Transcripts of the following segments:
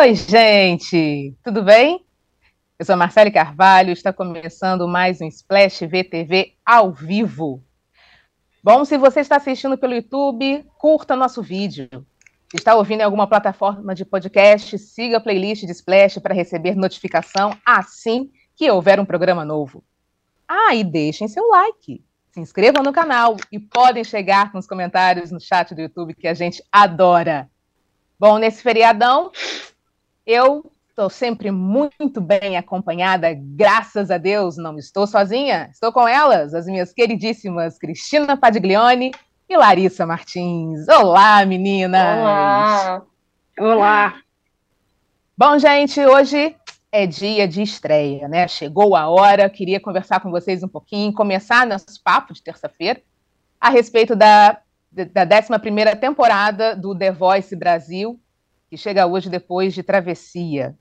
Oi, gente, tudo bem? Eu sou Marcele Carvalho, está começando mais um Splash VTV ao vivo. Bom, se você está assistindo pelo YouTube, curta nosso vídeo. Se está ouvindo em alguma plataforma de podcast, siga a playlist de Splash para receber notificação assim que houver um programa novo. Ah, e deixem seu like, se inscrevam no canal e podem chegar com os comentários no chat do YouTube que a gente adora. Bom, nesse feriadão, eu estou sempre muito bem acompanhada, graças a Deus, não estou sozinha, estou com elas, as minhas queridíssimas Cristina Padiglione e Larissa Martins. Olá, meninas! Olá! Olá! Bom, gente, hoje é dia de estreia, né? Chegou a hora, queria conversar com vocês um pouquinho, começar nosso papo de terça-feira a respeito da, da 11 temporada do The Voice Brasil, que chega hoje depois de Travessia.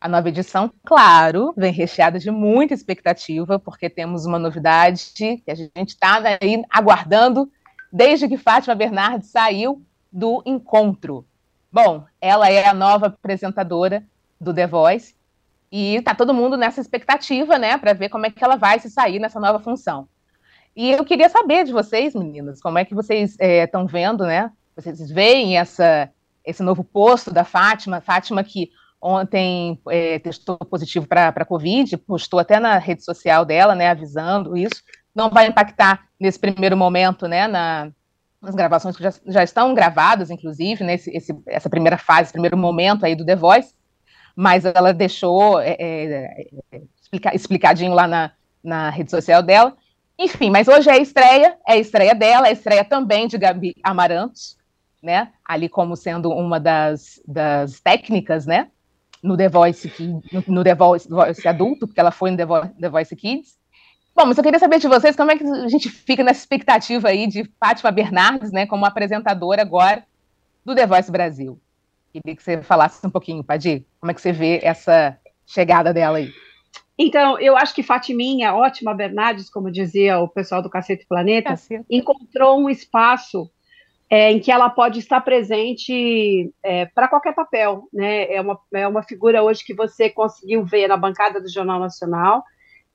A nova edição, claro, vem recheada de muita expectativa, porque temos uma novidade que a gente está aí aguardando desde que Fátima Bernardes saiu do encontro. Bom, ela é a nova apresentadora do The Voice e está todo mundo nessa expectativa, né, para ver como é que ela vai se sair nessa nova função. E eu queria saber de vocês, meninas, como é que vocês estão é, vendo, né? Vocês veem essa esse novo posto da Fátima, Fátima que ontem é, testou positivo para a Covid, postou até na rede social dela, né, avisando isso. Não vai impactar nesse primeiro momento, né, na, nas gravações que já, já estão gravadas, inclusive, nesse esse, essa primeira fase, primeiro momento aí do The Voice, mas ela deixou é, é, explica, explicadinho lá na, na rede social dela. Enfim, mas hoje é a estreia, é a estreia dela, é a estreia também de Gabi Amarantos, né? Ali como sendo uma das, das técnicas, né? No The Voice, no, no The Voice, Voice adulto, porque ela foi no The Voice, The Voice Kids. Bom, mas eu queria saber de vocês como é que a gente fica nessa expectativa aí de Fátima Bernardes, né, como apresentadora agora do The Voice Brasil. Queria que você falasse um pouquinho, Padir, como é que você vê essa chegada dela aí? Então, eu acho que Fatiminha, ótima Bernardes, como dizia o pessoal do Cacete Planeta, Cacete. encontrou um espaço é, em que ela pode estar presente é, para qualquer papel. Né? É, uma, é uma figura hoje que você conseguiu ver na bancada do Jornal Nacional,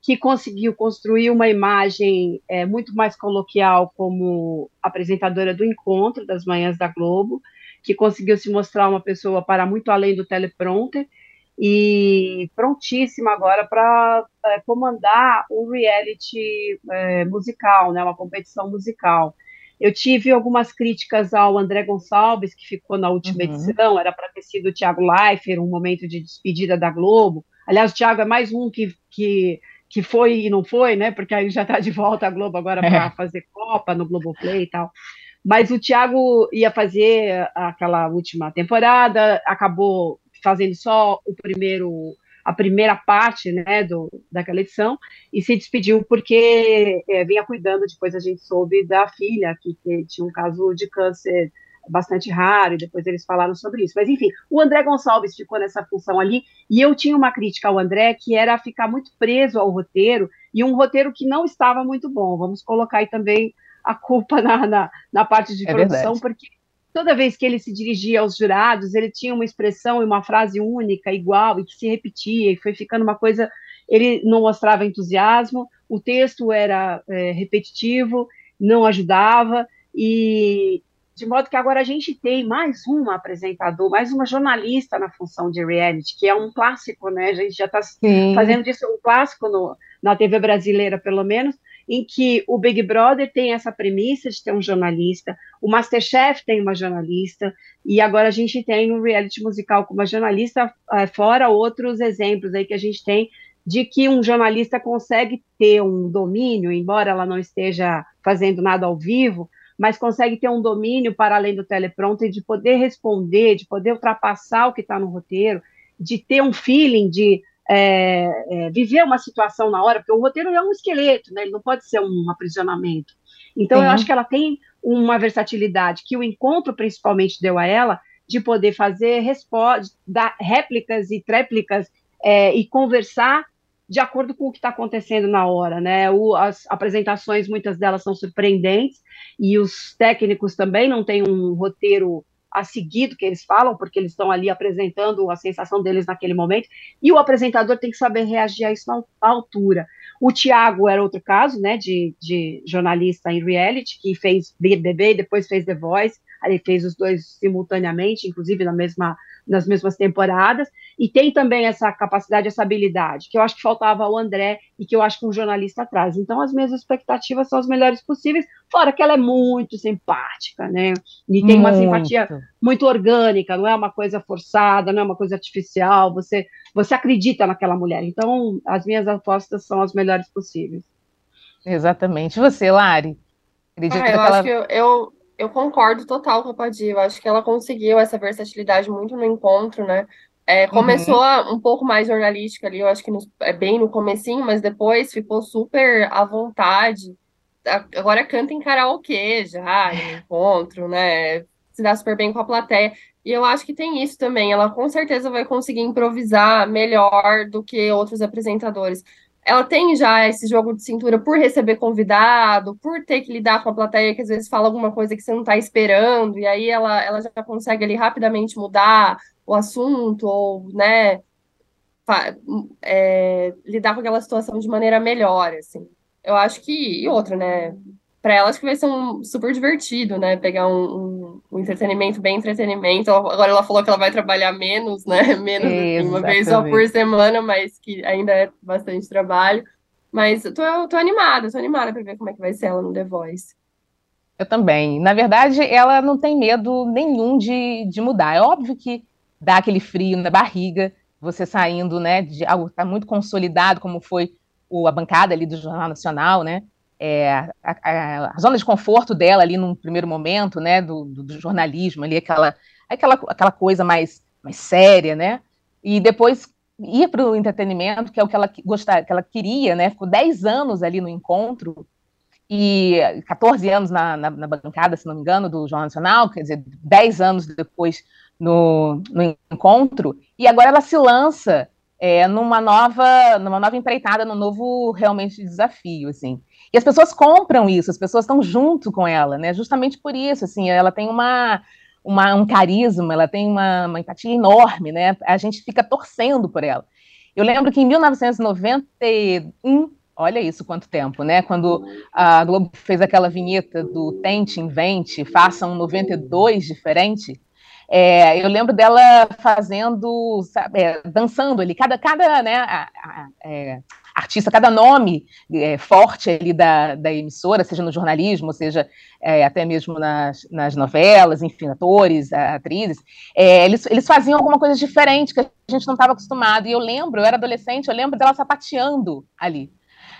que conseguiu construir uma imagem é, muito mais coloquial como apresentadora do encontro das manhãs da Globo, que conseguiu se mostrar uma pessoa para muito além do teleprompter e prontíssima agora para é, comandar um reality é, musical, né, uma competição musical. Eu tive algumas críticas ao André Gonçalves, que ficou na última uhum. edição, era para ter sido o Thiago Leifert, um momento de despedida da Globo. Aliás, o Thiago é mais um que, que, que foi e não foi, né? Porque aí já está de volta à Globo agora para é. fazer Copa no Globoplay e tal. Mas o Thiago ia fazer aquela última temporada, acabou fazendo só o primeiro a primeira parte né, do, daquela edição e se despediu porque é, vinha cuidando, depois a gente soube da filha, que, que tinha um caso de câncer bastante raro, e depois eles falaram sobre isso. Mas, enfim, o André Gonçalves ficou nessa função ali, e eu tinha uma crítica ao André, que era ficar muito preso ao roteiro, e um roteiro que não estava muito bom. Vamos colocar aí também a culpa na, na, na parte de é produção, verdade. porque toda vez que ele se dirigia aos jurados, ele tinha uma expressão e uma frase única, igual, e que se repetia, e foi ficando uma coisa. Ele não mostrava entusiasmo, o texto era é, repetitivo, não ajudava, e de modo que agora a gente tem mais um apresentador, mais uma jornalista na função de reality, que é um clássico, né? A gente já está fazendo disso um clássico no, na TV brasileira, pelo menos, em que o Big Brother tem essa premissa de ter um jornalista, o Masterchef tem uma jornalista, e agora a gente tem um reality musical com uma jornalista, eh, fora outros exemplos aí que a gente tem de que um jornalista consegue ter um domínio, embora ela não esteja fazendo nada ao vivo, mas consegue ter um domínio para além do teleprompter, de poder responder, de poder ultrapassar o que está no roteiro, de ter um feeling de é, é, viver uma situação na hora, porque o roteiro é um esqueleto, né? ele não pode ser um aprisionamento. Então, Sim. eu acho que ela tem uma versatilidade que o encontro principalmente deu a ela, de poder fazer dar réplicas e tréplicas é, e conversar de acordo com o que está acontecendo na hora, né? O, as apresentações, muitas delas são surpreendentes, e os técnicos também não têm um roteiro a seguir do que eles falam, porque eles estão ali apresentando a sensação deles naquele momento, e o apresentador tem que saber reagir a isso na altura. O Tiago era outro caso, né, de, de jornalista em reality, que fez BBB depois fez The Voice, ele fez os dois simultaneamente, inclusive na mesma nas mesmas temporadas, e tem também essa capacidade, essa habilidade, que eu acho que faltava ao André e que eu acho que um jornalista traz. Então, as minhas expectativas são as melhores possíveis, fora que ela é muito simpática, né? E tem muito. uma simpatia muito orgânica, não é uma coisa forçada, não é uma coisa artificial, você, você acredita naquela mulher. Então, as minhas apostas são as melhores possíveis. Exatamente. Você, Lari? Acredita ah, eu acho que eu, eu eu concordo total com a Padia. Eu acho que ela conseguiu essa versatilidade muito no encontro, né? É, começou uhum. um pouco mais jornalística ali, eu acho que no, é bem no comecinho, mas depois ficou super à vontade. Agora canta em karaokê já, em encontro, né? Se dá super bem com a plateia. E eu acho que tem isso também. Ela com certeza vai conseguir improvisar melhor do que outros apresentadores ela tem já esse jogo de cintura por receber convidado, por ter que lidar com a plateia que às vezes fala alguma coisa que você não está esperando, e aí ela, ela já consegue ali rapidamente mudar o assunto, ou, né, é, lidar com aquela situação de maneira melhor, assim. Eu acho que, e outra, né, para ela acho que vai ser um super divertido, né? Pegar um, um, um, entretenimento bem entretenimento. Agora ela falou que ela vai trabalhar menos, né? Menos uma vez só por semana, mas que ainda é bastante trabalho. Mas eu tô, tô animada, tô animada para ver como é que vai ser ela no The Voice. Eu também. Na verdade, ela não tem medo nenhum de, de mudar. É óbvio que dá aquele frio na barriga, você saindo, né, de algo que tá muito consolidado, como foi o, a bancada ali do Jornal Nacional, né? é, a, a, a, zona de conforto dela ali num primeiro momento, né, do, do, jornalismo ali, aquela, aquela, aquela coisa mais, mais séria, né, e depois ir para o entretenimento, que é o que ela, gostar, que ela queria, né, ficou 10 anos ali no encontro, e 14 anos na, na, na, bancada, se não me engano, do Jornal Nacional, quer dizer, 10 anos depois no, no encontro, e agora ela se lança é, numa nova numa nova empreitada, num novo realmente desafio, assim. E as pessoas compram isso, as pessoas estão junto com ela, né? Justamente por isso, assim, ela tem uma, uma um carisma, ela tem uma, uma empatia enorme, né? A gente fica torcendo por ela. Eu lembro que em 1991 Olha isso, quanto tempo, né? Quando a Globo fez aquela vinheta do Tente, Invente, Faça um 92 diferente, é, eu lembro dela fazendo, sabe, é, dançando ali, cada, cada né, a, a, é, artista, cada nome é, forte ali da, da emissora, seja no jornalismo, seja é, até mesmo nas, nas novelas, enfim, atores, atrizes, é, eles, eles faziam alguma coisa diferente que a gente não estava acostumado. E eu lembro, eu era adolescente, eu lembro dela sapateando ali.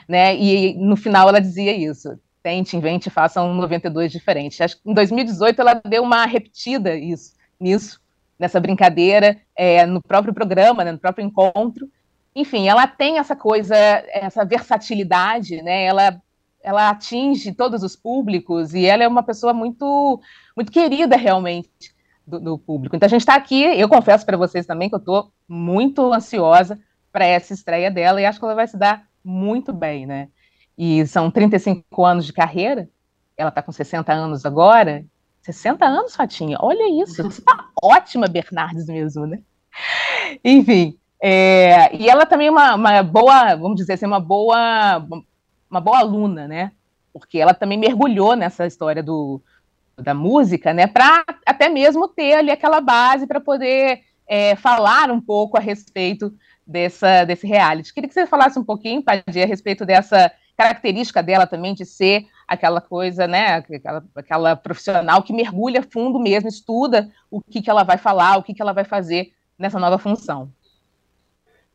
Né? E no final ela dizia isso: tente, invente, faça um 92 diferente. Acho que em 2018 ela deu uma repetida isso nisso, nessa brincadeira, é, no próprio programa, né, no próprio encontro. Enfim, ela tem essa coisa, essa versatilidade, né? Ela, ela atinge todos os públicos e ela é uma pessoa muito, muito querida realmente do, do público. Então a gente está aqui. Eu confesso para vocês também que eu estou muito ansiosa para essa estreia dela e acho que ela vai se dar muito bem, né? E são 35 anos de carreira. Ela está com 60 anos agora, 60 anos, Fatinha? Olha isso. Você tá ótima, Bernardes, mesmo, né? Enfim. É, e ela também é uma, uma, boa, vamos dizer assim, uma boa, uma boa aluna, né? Porque ela também mergulhou nessa história do, da música, né? Para até mesmo ter ali aquela base para poder é, falar um pouco a respeito dessa, desse reality. Queria que você falasse um pouquinho, Padia, a respeito dessa característica dela também de ser aquela coisa, né, aquela, aquela profissional que mergulha fundo mesmo, estuda o que, que ela vai falar, o que, que ela vai fazer nessa nova função.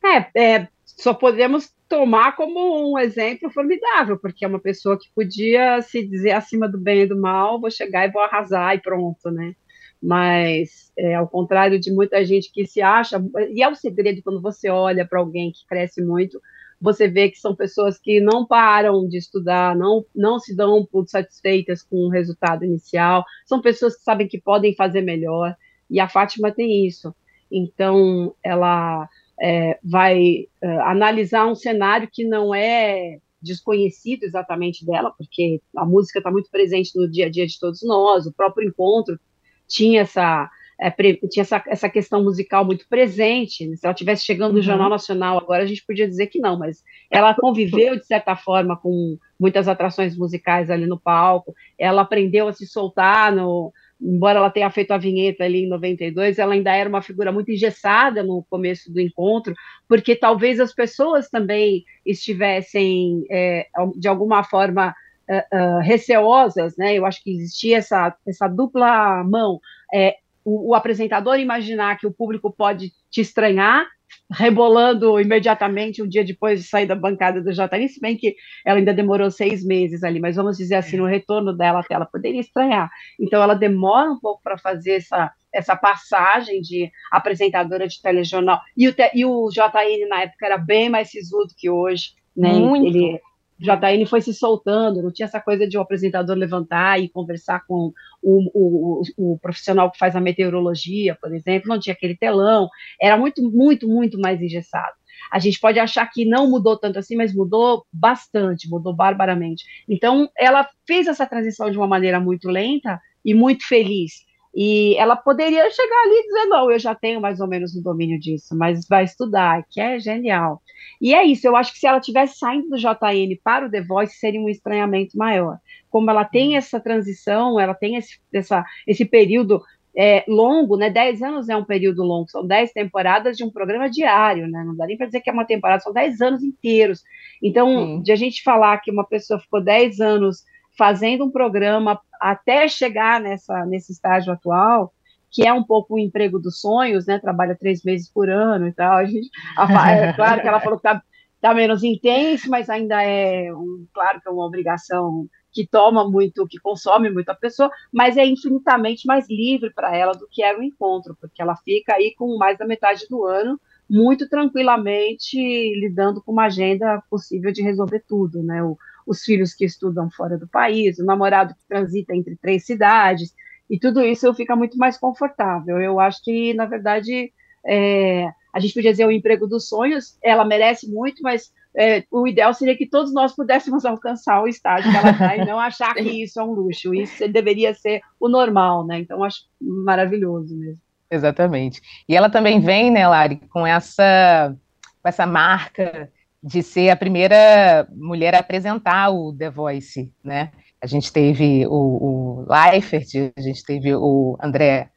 É, é, só podemos tomar como um exemplo formidável, porque é uma pessoa que podia se dizer acima do bem e do mal, vou chegar e vou arrasar e pronto, né? Mas, é, ao contrário de muita gente que se acha, e é o segredo quando você olha para alguém que cresce muito, você vê que são pessoas que não param de estudar, não, não se dão por satisfeitas com o resultado inicial, são pessoas que sabem que podem fazer melhor, e a Fátima tem isso. Então, ela é, vai é, analisar um cenário que não é desconhecido exatamente dela, porque a música está muito presente no dia a dia de todos nós, o próprio encontro tinha essa é, tinha essa, essa questão musical muito presente. Né? Se ela tivesse chegando no uhum. Jornal Nacional agora, a gente podia dizer que não, mas ela conviveu, de certa forma, com muitas atrações musicais ali no palco, ela aprendeu a se soltar no, embora ela tenha feito a vinheta ali em 92, ela ainda era uma figura muito engessada no começo do encontro, porque talvez as pessoas também estivessem, é, de alguma forma, uh, uh, receosas, né? Eu acho que existia essa, essa dupla mão. É, o, o apresentador imaginar que o público pode te estranhar rebolando imediatamente um dia depois de sair da bancada do JN, se bem que ela ainda demorou seis meses ali, mas vamos dizer assim, no retorno dela até ela poderia estranhar. Então ela demora um pouco para fazer essa, essa passagem de apresentadora de telejornal. E o, e o JN na época era bem mais sisudo que hoje, né? Muito. Ele JN foi se soltando, não tinha essa coisa de o um apresentador levantar e conversar com o, o, o, profissional que faz a meteorologia, por exemplo, não tinha aquele telão, era muito, muito, muito mais engessado. A gente pode achar que não mudou tanto assim, mas mudou bastante, mudou barbaramente. Então, ela fez essa transição de uma maneira muito lenta e muito feliz. E ela poderia chegar ali e dizer: não, eu já tenho mais ou menos o domínio disso, mas vai estudar, que é genial. E é isso, eu acho que se ela tivesse saindo do JN para o The Voice, seria um estranhamento maior. Como ela tem uhum. essa transição, ela tem esse, essa, esse período é, longo, né? Dez anos é um período longo, são dez temporadas de um programa diário, né? Não dá nem para dizer que é uma temporada, são dez anos inteiros. Então, Sim. de a gente falar que uma pessoa ficou dez anos fazendo um programa até chegar nessa, nesse estágio atual, que é um pouco o emprego dos sonhos, né? Trabalha três meses por ano e tal. A gente, a, é claro que ela falou que está tá menos intenso, mas ainda é, um, claro que é uma obrigação que toma muito, que consome muito a pessoa, mas é infinitamente mais livre para ela do que era o encontro, porque ela fica aí com mais da metade do ano muito tranquilamente lidando com uma agenda possível de resolver tudo, né? O, os filhos que estudam fora do país, o namorado que transita entre três cidades, e tudo isso fica muito mais confortável. Eu acho que, na verdade, é, a gente podia dizer o emprego dos sonhos, ela merece muito, mas é, o ideal seria que todos nós pudéssemos alcançar o estágio que ela está e não achar que isso é um luxo. Isso deveria ser o normal, né? Então, acho maravilhoso mesmo. Exatamente. E ela também vem, né, Lari, com essa, com essa marca de ser a primeira mulher a apresentar o The Voice, né? A gente teve o, o Leifert, a gente teve o André,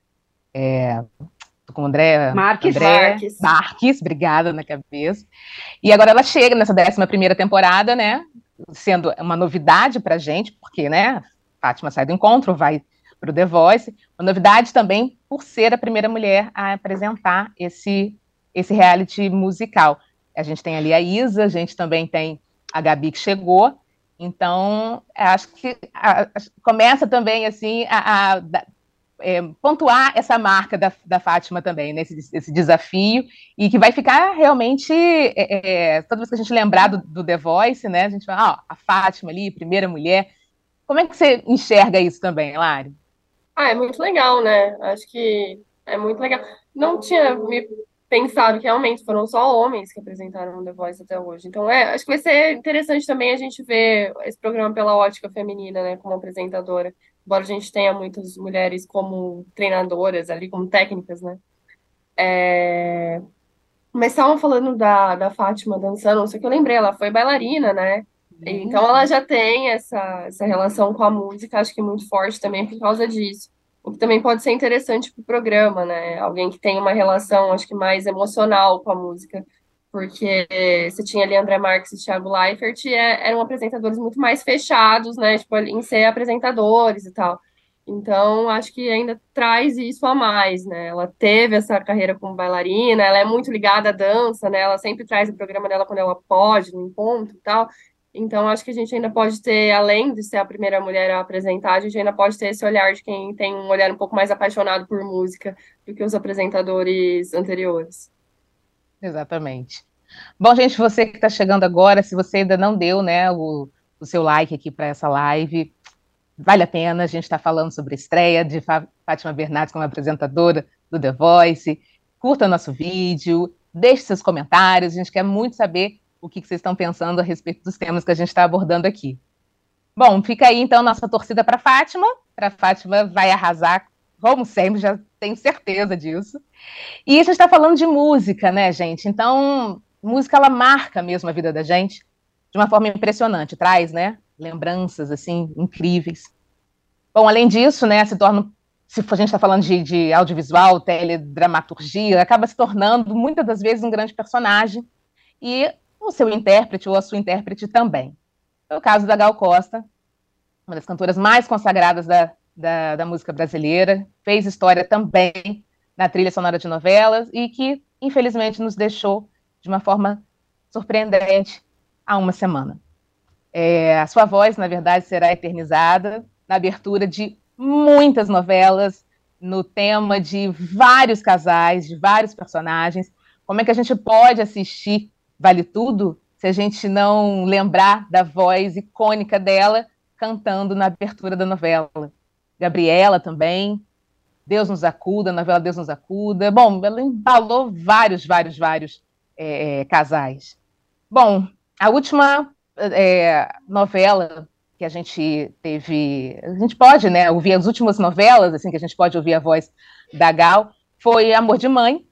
é, com o André Marques, André Marques. Marques, obrigada na cabeça. E agora ela chega nessa 11 primeira temporada, né? Sendo uma novidade para a gente, porque, né? Fátima sai do encontro, vai para o The Voice. Uma novidade também por ser a primeira mulher a apresentar esse, esse reality musical. A gente tem ali a Isa, a gente também tem a Gabi que chegou. Então, acho que a, a, começa também assim a, a é, pontuar essa marca da, da Fátima também, nesse né, esse desafio, e que vai ficar realmente, é, é, toda vez que a gente lembrar do, do, The Voice, né, a gente vai, ó, a Fátima ali, primeira mulher. Como é que você enxerga isso também, Lari? Ah, é muito legal, né? Acho que é muito legal. Não tinha me pensado que realmente foram só homens que apresentaram The Voice até hoje. Então, é, acho que vai ser interessante também a gente ver esse programa pela ótica feminina, né, como apresentadora. Embora a gente tenha muitas mulheres como treinadoras ali, como técnicas, né. É... Mas estavam falando da, da Fátima dançando, não sei o que eu lembrei, ela foi bailarina, né? Então ela já tem essa, essa relação com a música, acho que muito forte também por causa disso o que também pode ser interessante para o programa, né? Alguém que tem uma relação, acho que mais emocional com a música, porque você tinha ali André Marques e Thiago Leifert, e é, eram apresentadores muito mais fechados, né? Tipo, em ser apresentadores e tal. Então, acho que ainda traz isso a mais, né? Ela teve essa carreira como bailarina, ela é muito ligada à dança, né? Ela sempre traz o programa dela quando ela pode, no encontro e tal. Então, acho que a gente ainda pode ter, além de ser a primeira mulher a apresentar, a gente ainda pode ter esse olhar de quem tem um olhar um pouco mais apaixonado por música do que os apresentadores anteriores. Exatamente. Bom, gente, você que está chegando agora, se você ainda não deu né, o, o seu like aqui para essa live, vale a pena. A gente está falando sobre a estreia de Fátima Bernardes como apresentadora do The Voice. Curta nosso vídeo, deixe seus comentários, a gente quer muito saber o que, vocês estão pensando a respeito dos temas que a gente está abordando aqui. Bom, fica aí então nossa torcida para Fátima. Para Fátima vai arrasar, como sempre, já tenho certeza disso. E a gente está falando de música, né, gente? Então, música ela marca mesmo a vida da gente de uma forma impressionante, traz, né, lembranças assim incríveis. Bom, além disso, né, se torna se a gente está falando de, de audiovisual, teledramaturgia, acaba se tornando muitas das vezes um grande personagem e o seu intérprete ou a sua intérprete também. É o caso da Gal Costa, uma das cantoras mais consagradas da, da, da música brasileira, fez história também na trilha sonora de novelas e que, infelizmente, nos deixou de uma forma surpreendente há uma semana. É, a sua voz, na verdade, será eternizada na abertura de muitas novelas, no tema de vários casais, de vários personagens. Como é que a gente pode assistir Vale Tudo se a gente não lembrar da voz icônica dela cantando na abertura da novela? Gabriela também, Deus nos acuda, a novela Deus nos acuda. Bom, ela embalou vários, vários, vários é, é, casais. Bom, a última é, novela que a gente teve, a gente pode, né, ouvir as últimas novelas, assim, que a gente pode ouvir a voz da Gal, foi Amor de Mãe,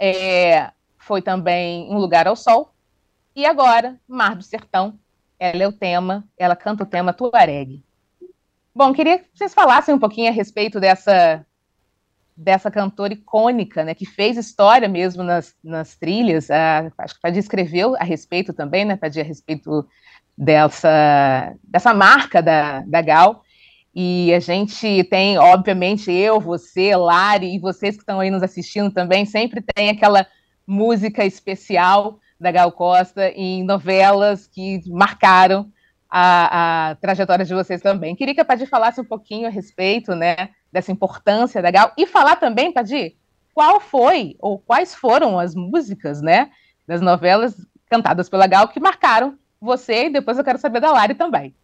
é, foi também Um Lugar ao Sol, e agora, Mar do Sertão, ela é o tema, ela canta o tema Tuareg. Bom, queria que vocês falassem um pouquinho a respeito dessa dessa cantora icônica, né, que fez história mesmo nas, nas trilhas. A, acho que Padia escreveu a respeito também, né, Padia, a respeito dessa, dessa marca da, da Gal. E a gente tem, obviamente, eu, você, Lari e vocês que estão aí nos assistindo também, sempre tem aquela música especial da Gal Costa em novelas que marcaram a, a trajetória de vocês também. Queria que a Padir falasse um pouquinho a respeito, né, dessa importância da Gal e falar também, Padir, qual foi ou quais foram as músicas, né, das novelas cantadas pela Gal que marcaram você e depois eu quero saber da Lari também.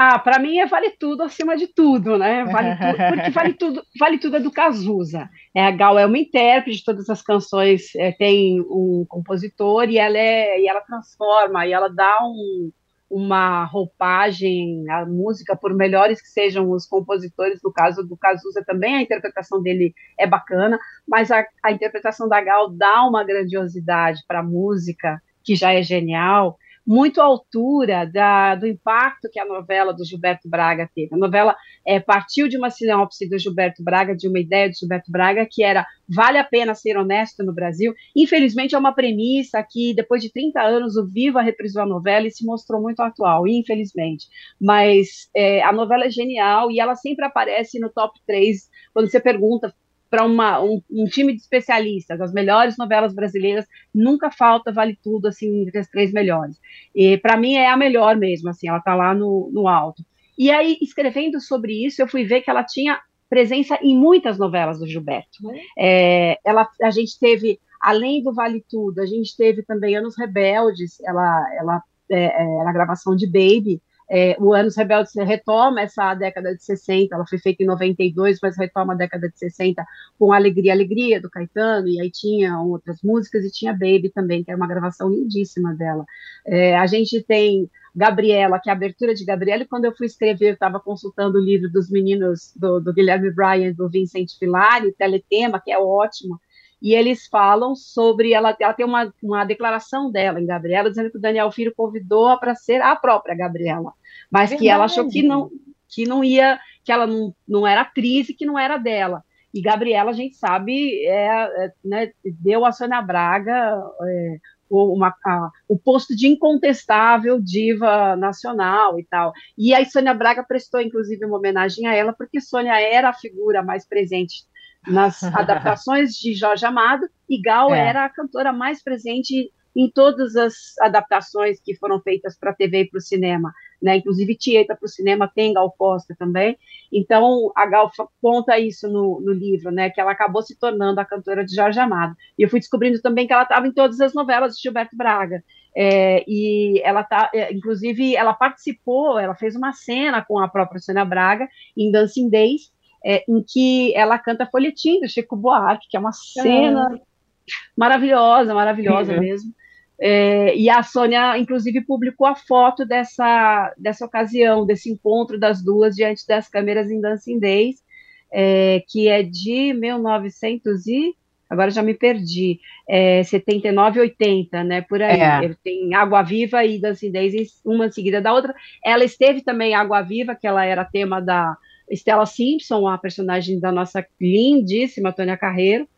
Ah, para mim é vale tudo acima de tudo, né? Vale tu, porque vale tudo, vale tudo é do Cazuza. É, a Gal é uma intérprete de todas as canções, é, tem um compositor e ela é e ela transforma e ela dá um, uma roupagem à música, por melhores que sejam os compositores, no caso do Cazuza também, a interpretação dele é bacana, mas a, a interpretação da Gal dá uma grandiosidade para a música, que já é genial, muito à altura da, do impacto que a novela do Gilberto Braga teve. A novela é, partiu de uma sinopse do Gilberto Braga, de uma ideia de Gilberto Braga, que era vale a pena ser honesto no Brasil. Infelizmente, é uma premissa que, depois de 30 anos, o Viva reprisou a novela e se mostrou muito atual, infelizmente. Mas é, a novela é genial e ela sempre aparece no top 3. Quando você pergunta, para um, um, time de especialistas, as melhores novelas brasileiras, nunca falta Vale Tudo, assim, entre as três melhores. E para mim é a melhor mesmo, assim, ela está lá no, no alto. E aí, escrevendo sobre isso, eu fui ver que ela tinha presença em muitas novelas do Gilberto. Uhum. É, ela, a gente teve, além do Vale Tudo, a gente teve também Anos Rebeldes, ela, ela é, é, na gravação de Baby, é, o Anos Rebeldes retoma essa década de 60, ela foi feita em 92, mas retoma a década de 60 com Alegria, Alegria, do Caetano, e aí tinha outras músicas, e tinha Baby também, que é uma gravação lindíssima dela. É, a gente tem Gabriela, que é a abertura de Gabriela, e quando eu fui escrever, eu estava consultando o livro dos meninos do, do Guilherme Bryan, do Vincent Filari, Teletema, que é ótimo, e eles falam sobre ela, ela tem uma, uma declaração dela em Gabriela dizendo que o Daniel Filho convidou para ser a própria Gabriela, mas Verdade. que ela achou que não que não ia, que ela não, não era atriz e que não era dela. E Gabriela, a gente sabe, é, é né, deu a Sônia Braga é, uma, a, o posto de incontestável diva nacional e tal. E aí Sônia Braga prestou, inclusive, uma homenagem a ela, porque Sônia era a figura mais presente nas adaptações de Jorge Amado, e Gal é. era a cantora mais presente em todas as adaptações que foram feitas para a TV e para o cinema, né? Inclusive Tieta para o cinema tem Gal Costa também. Então a Gal conta isso no, no, livro, né? Que ela acabou se tornando a cantora de Jorge Amado. E eu fui descobrindo também que ela estava em todas as novelas de Gilberto Braga. É, e ela tá, é, inclusive, ela participou, ela fez uma cena com a própria Sônia Braga em Dancing Days, é, em que ela canta folhetim do Chico Buarque, que é uma cena maravilhosa, maravilhosa mesmo. É, e a Sônia, inclusive, publicou a foto dessa, dessa ocasião, desse encontro das duas diante das câmeras em Dancing Days. é, que é de 1900 e agora já me perdi, é, 79, 80, né, por aí. É. Tem Água Viva e Dancing Days, uma seguida da outra. Ela esteve também Água Viva, que ela era tema da Stella Simpson, a personagem da nossa lindíssima Tônia Carreiro.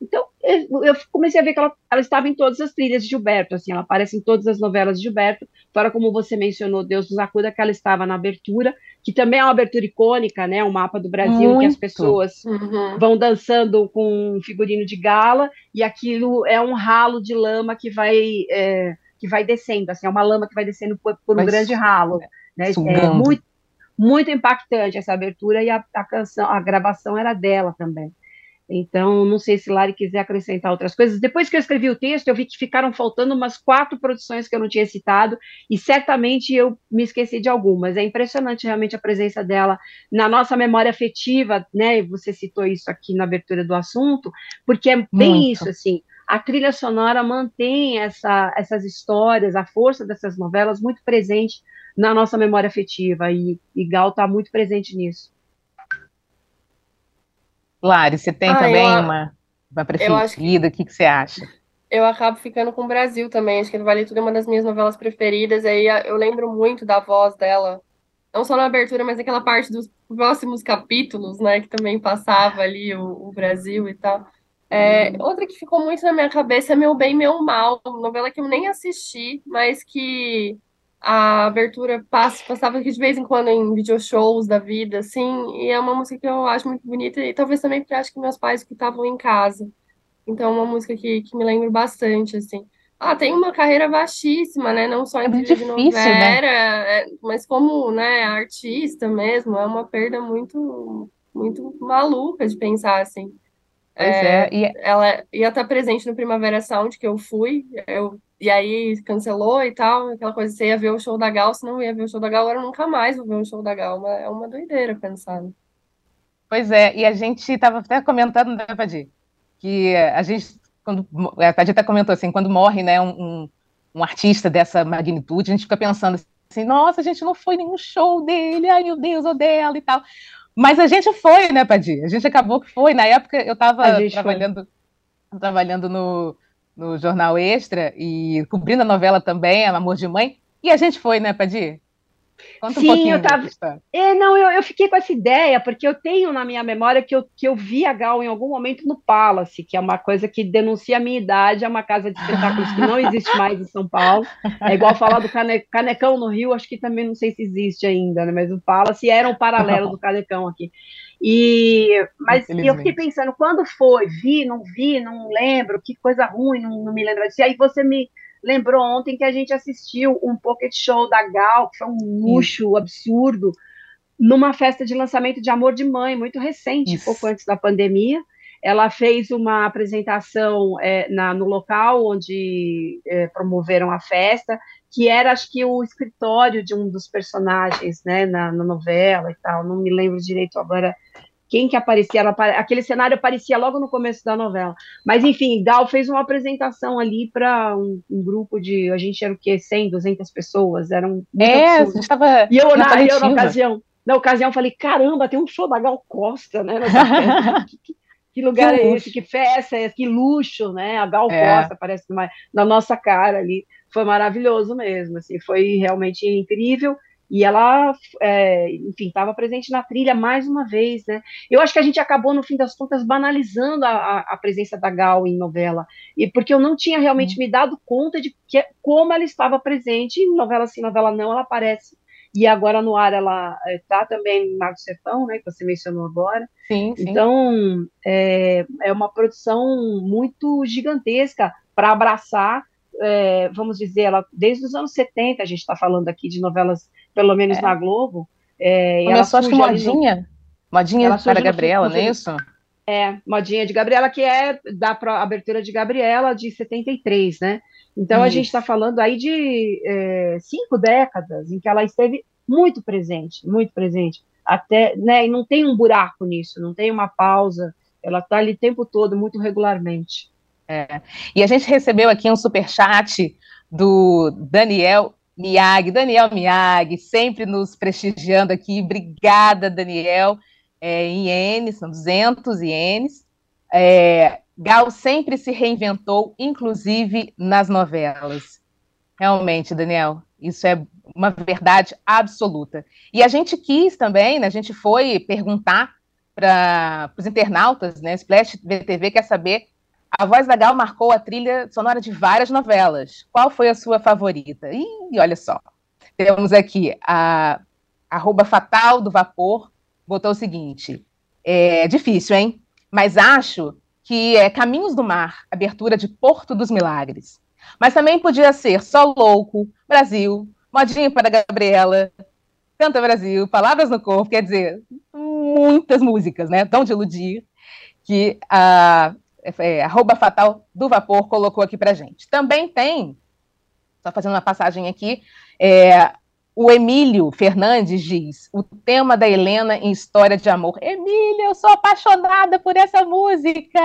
Então, eu comecei a ver que ela, ela, estava em todas as trilhas de Gilberto, assim, ela aparece em todas as novelas de Gilberto, fora como você mencionou, Deus nos acuda, que ela estava na abertura, que também é uma abertura icônica, né, o mapa do Brasil, Muito. que as pessoas uhum. vão dançando com um figurino de gala, e aquilo é um ralo de lama que vai, é, que vai descendo, assim, é uma lama que vai descendo por, por um grande ralo, né, é muito, muito impactante essa abertura, e a, a canção, a gravação era dela também. Então, não sei se Lari quiser acrescentar outras coisas. Depois que eu escrevi o texto, eu vi que ficaram faltando umas quatro produções que eu não tinha citado, e certamente eu me esqueci de algumas. É impressionante realmente a presença dela na nossa memória afetiva, né? Você citou isso aqui na abertura do assunto, porque é bem Muito. isso, assim. A trilha sonora mantém essa, essas histórias, a força dessas novelas muito presente na nossa memória afetiva, e, e Gal está muito presente nisso. Lari, você tem ah, também eu, uma, uma preferida? O que, que você acha? Eu acabo ficando com o Brasil também. Acho que Vale Tudo é uma das minhas novelas preferidas. Aí eu lembro muito da voz dela. Não só na abertura, mas naquela parte dos próximos capítulos, né? Que também passava ali o, o Brasil e tal. É, outra que ficou muito na minha cabeça é Meu Bem, Meu Mal, novela que eu nem assisti, mas que a abertura passa, passava aqui de vez em quando em video shows da vida, assim, e é uma música que eu acho muito bonita, e talvez também porque acho que meus pais escutavam em casa. Então, é uma música que, que me lembro bastante, assim. Ah, tem uma carreira vastíssima, né? Não só em é trilha de novela, né? mas como né, artista mesmo, é uma perda muito, muito maluca de pensar, assim. Pois é, é e... ela ia estar presente no Primavera Sound, que eu fui, eu e aí cancelou e tal, aquela coisa, você ia ver o show da Gal, se não ia ver o show da Gal, agora nunca mais vou ver o show da Gal. É uma doideira pensar. Né? Pois é, e a gente estava até comentando, né, Padir, que a gente, quando, a Padir até comentou assim, quando morre, né, um, um, artista dessa magnitude, a gente fica pensando assim, nossa, a gente não foi nenhum show dele, ai meu Deus, ou dela e tal. Mas a gente foi, né, Padir? A gente acabou que foi. Na época eu estava trabalhando, trabalhando no, no Jornal Extra e cobrindo a novela também, Amor de Mãe. E a gente foi, né, Padir? Conta Sim, um eu tava. É, não, eu, eu fiquei com essa ideia, porque eu tenho na minha memória que eu, que eu vi a Gal em algum momento no Palace, que é uma coisa que denuncia a minha idade, é uma casa de espetáculos que não existe mais em São Paulo. É igual falar do cane, Canecão no Rio, acho que também não sei se existe ainda, né? Mas o Palace era um paralelo do Canecão aqui. E, mas eu fiquei pensando, quando foi? Vi, não vi, não lembro, que coisa ruim, não, não me lembro disso. E aí você me lembrou ontem que a gente assistiu um pocket show da Gal, que foi um luxo absurdo, numa festa de lançamento de Amor de Mãe, muito recente, Isso. pouco antes da pandemia. Ela fez uma apresentação é, na, no local onde é, promoveram a festa, que era, acho que, o escritório de um dos personagens, né, na, na novela e tal, não me lembro direito agora quem que aparecia, ela, aquele cenário aparecia logo no começo da novela. Mas, enfim, Gal fez uma apresentação ali para um, um, grupo de, a gente era o quê, 100, 200 pessoas, eram É, a gente estava E eu, na, eu, na ocasião, na ocasião, falei, caramba, tem um show da Gal Costa, né, que, que, lugar que é esse, que festa é esse, que luxo, né, a Gal é. Costa aparece na nossa cara ali, foi maravilhoso mesmo, assim, foi realmente incrível, e ela, é, enfim, estava presente na trilha mais uma vez, né? Eu acho que a gente acabou, no fim das contas, banalizando a, a presença da Gal em novela, e porque eu não tinha realmente uhum. me dado conta de que, como ela estava presente em novela sim, novela não, ela aparece. E agora no ar ela está é, também em Mago Sertão, né, que você mencionou agora. Sim, sim. Então, é, é uma produção muito gigantesca para abraçar é, vamos dizer, ela, desde os anos 70, a gente está falando aqui de novelas, pelo menos é. na Globo. É, Começou, acho que modinha. No... Modinha para Gabriela, não é isso? É, modinha de Gabriela, que é da abertura de Gabriela de 73, né? Então isso. a gente está falando aí de é, cinco décadas em que ela esteve muito presente, muito presente. Até, né, e não tem um buraco nisso, não tem uma pausa, ela está ali o tempo todo, muito regularmente. É. E a gente recebeu aqui um super chat do Daniel Miag, Daniel Miag, sempre nos prestigiando aqui. Obrigada, Daniel. é, ienes, são 200 ienes. É, Gal sempre se reinventou, inclusive nas novelas. Realmente, Daniel, isso é uma verdade absoluta. E a gente quis também, né, a gente foi perguntar para os internautas, né, Splash VTV quer saber, a voz da Gal marcou a trilha sonora de várias novelas. Qual foi a sua favorita? E olha só, temos aqui a arroba fatal do vapor, botou o seguinte, é difícil, hein? Mas acho que é Caminhos do Mar, abertura de Porto dos Milagres. Mas também podia ser Só Louco, Brasil, Modinha para Gabriela, Canta Brasil, Palavras no Corpo, quer dizer, muitas músicas, né? Tão de iludir, que a é, arroba fatal do vapor colocou aqui pra gente. Também tem, só fazendo uma passagem aqui, é, o Emílio Fernandes diz: o tema da Helena em História de Amor. Emília, eu sou apaixonada por essa música.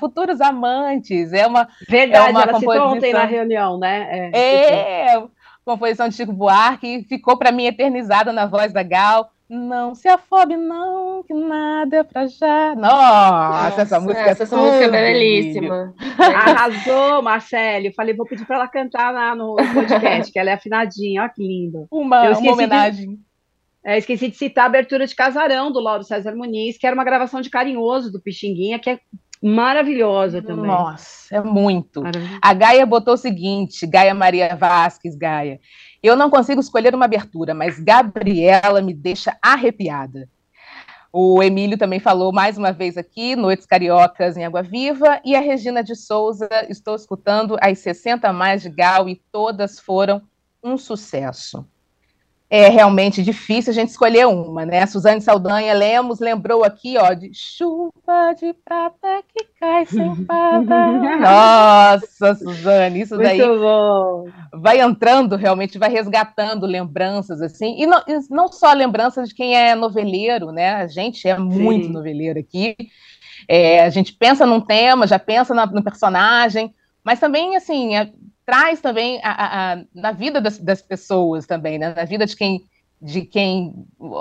Futuros Amantes. É uma. Verdade, é uma ela composição... ontem na reunião, né? É, é composição de Chico Buarque, ficou para mim eternizada na voz da Gal. Não se afobe, não, que nada é pra já. Nossa, Nossa essa música essa, é essa música é belíssima. Arrasou, Marcele. Falei, vou pedir para ela cantar lá no podcast, que ela é afinadinha, olha que lindo. Uma, uma homenagem. De, é, esqueci de citar a abertura de Casarão, do Lauro César Muniz, que era uma gravação de Carinhoso, do Pixinguinha, que é maravilhosa também. Nossa, é muito. A Gaia botou o seguinte, Gaia Maria Vasques, Gaia. Eu não consigo escolher uma abertura, mas Gabriela me deixa arrepiada. O Emílio também falou mais uma vez aqui, Noites Cariocas em Água Viva, e a Regina de Souza, estou escutando as 60 mais de Gal e todas foram um sucesso é realmente difícil a gente escolher uma, né? Suzane Saldanha Lemos lembrou aqui, ó, de chuva de prata que cai sem fada. Nossa, Suzane, isso daí bom. vai entrando realmente, vai resgatando lembranças assim, e não, e não, só lembranças de quem é noveleiro, né? A gente é muito Sim. noveleiro aqui. É, a gente pensa num tema, já pensa na, no personagem, mas também assim, é, traz também a, a, na vida das, das, pessoas também, né? na vida de quem, de quem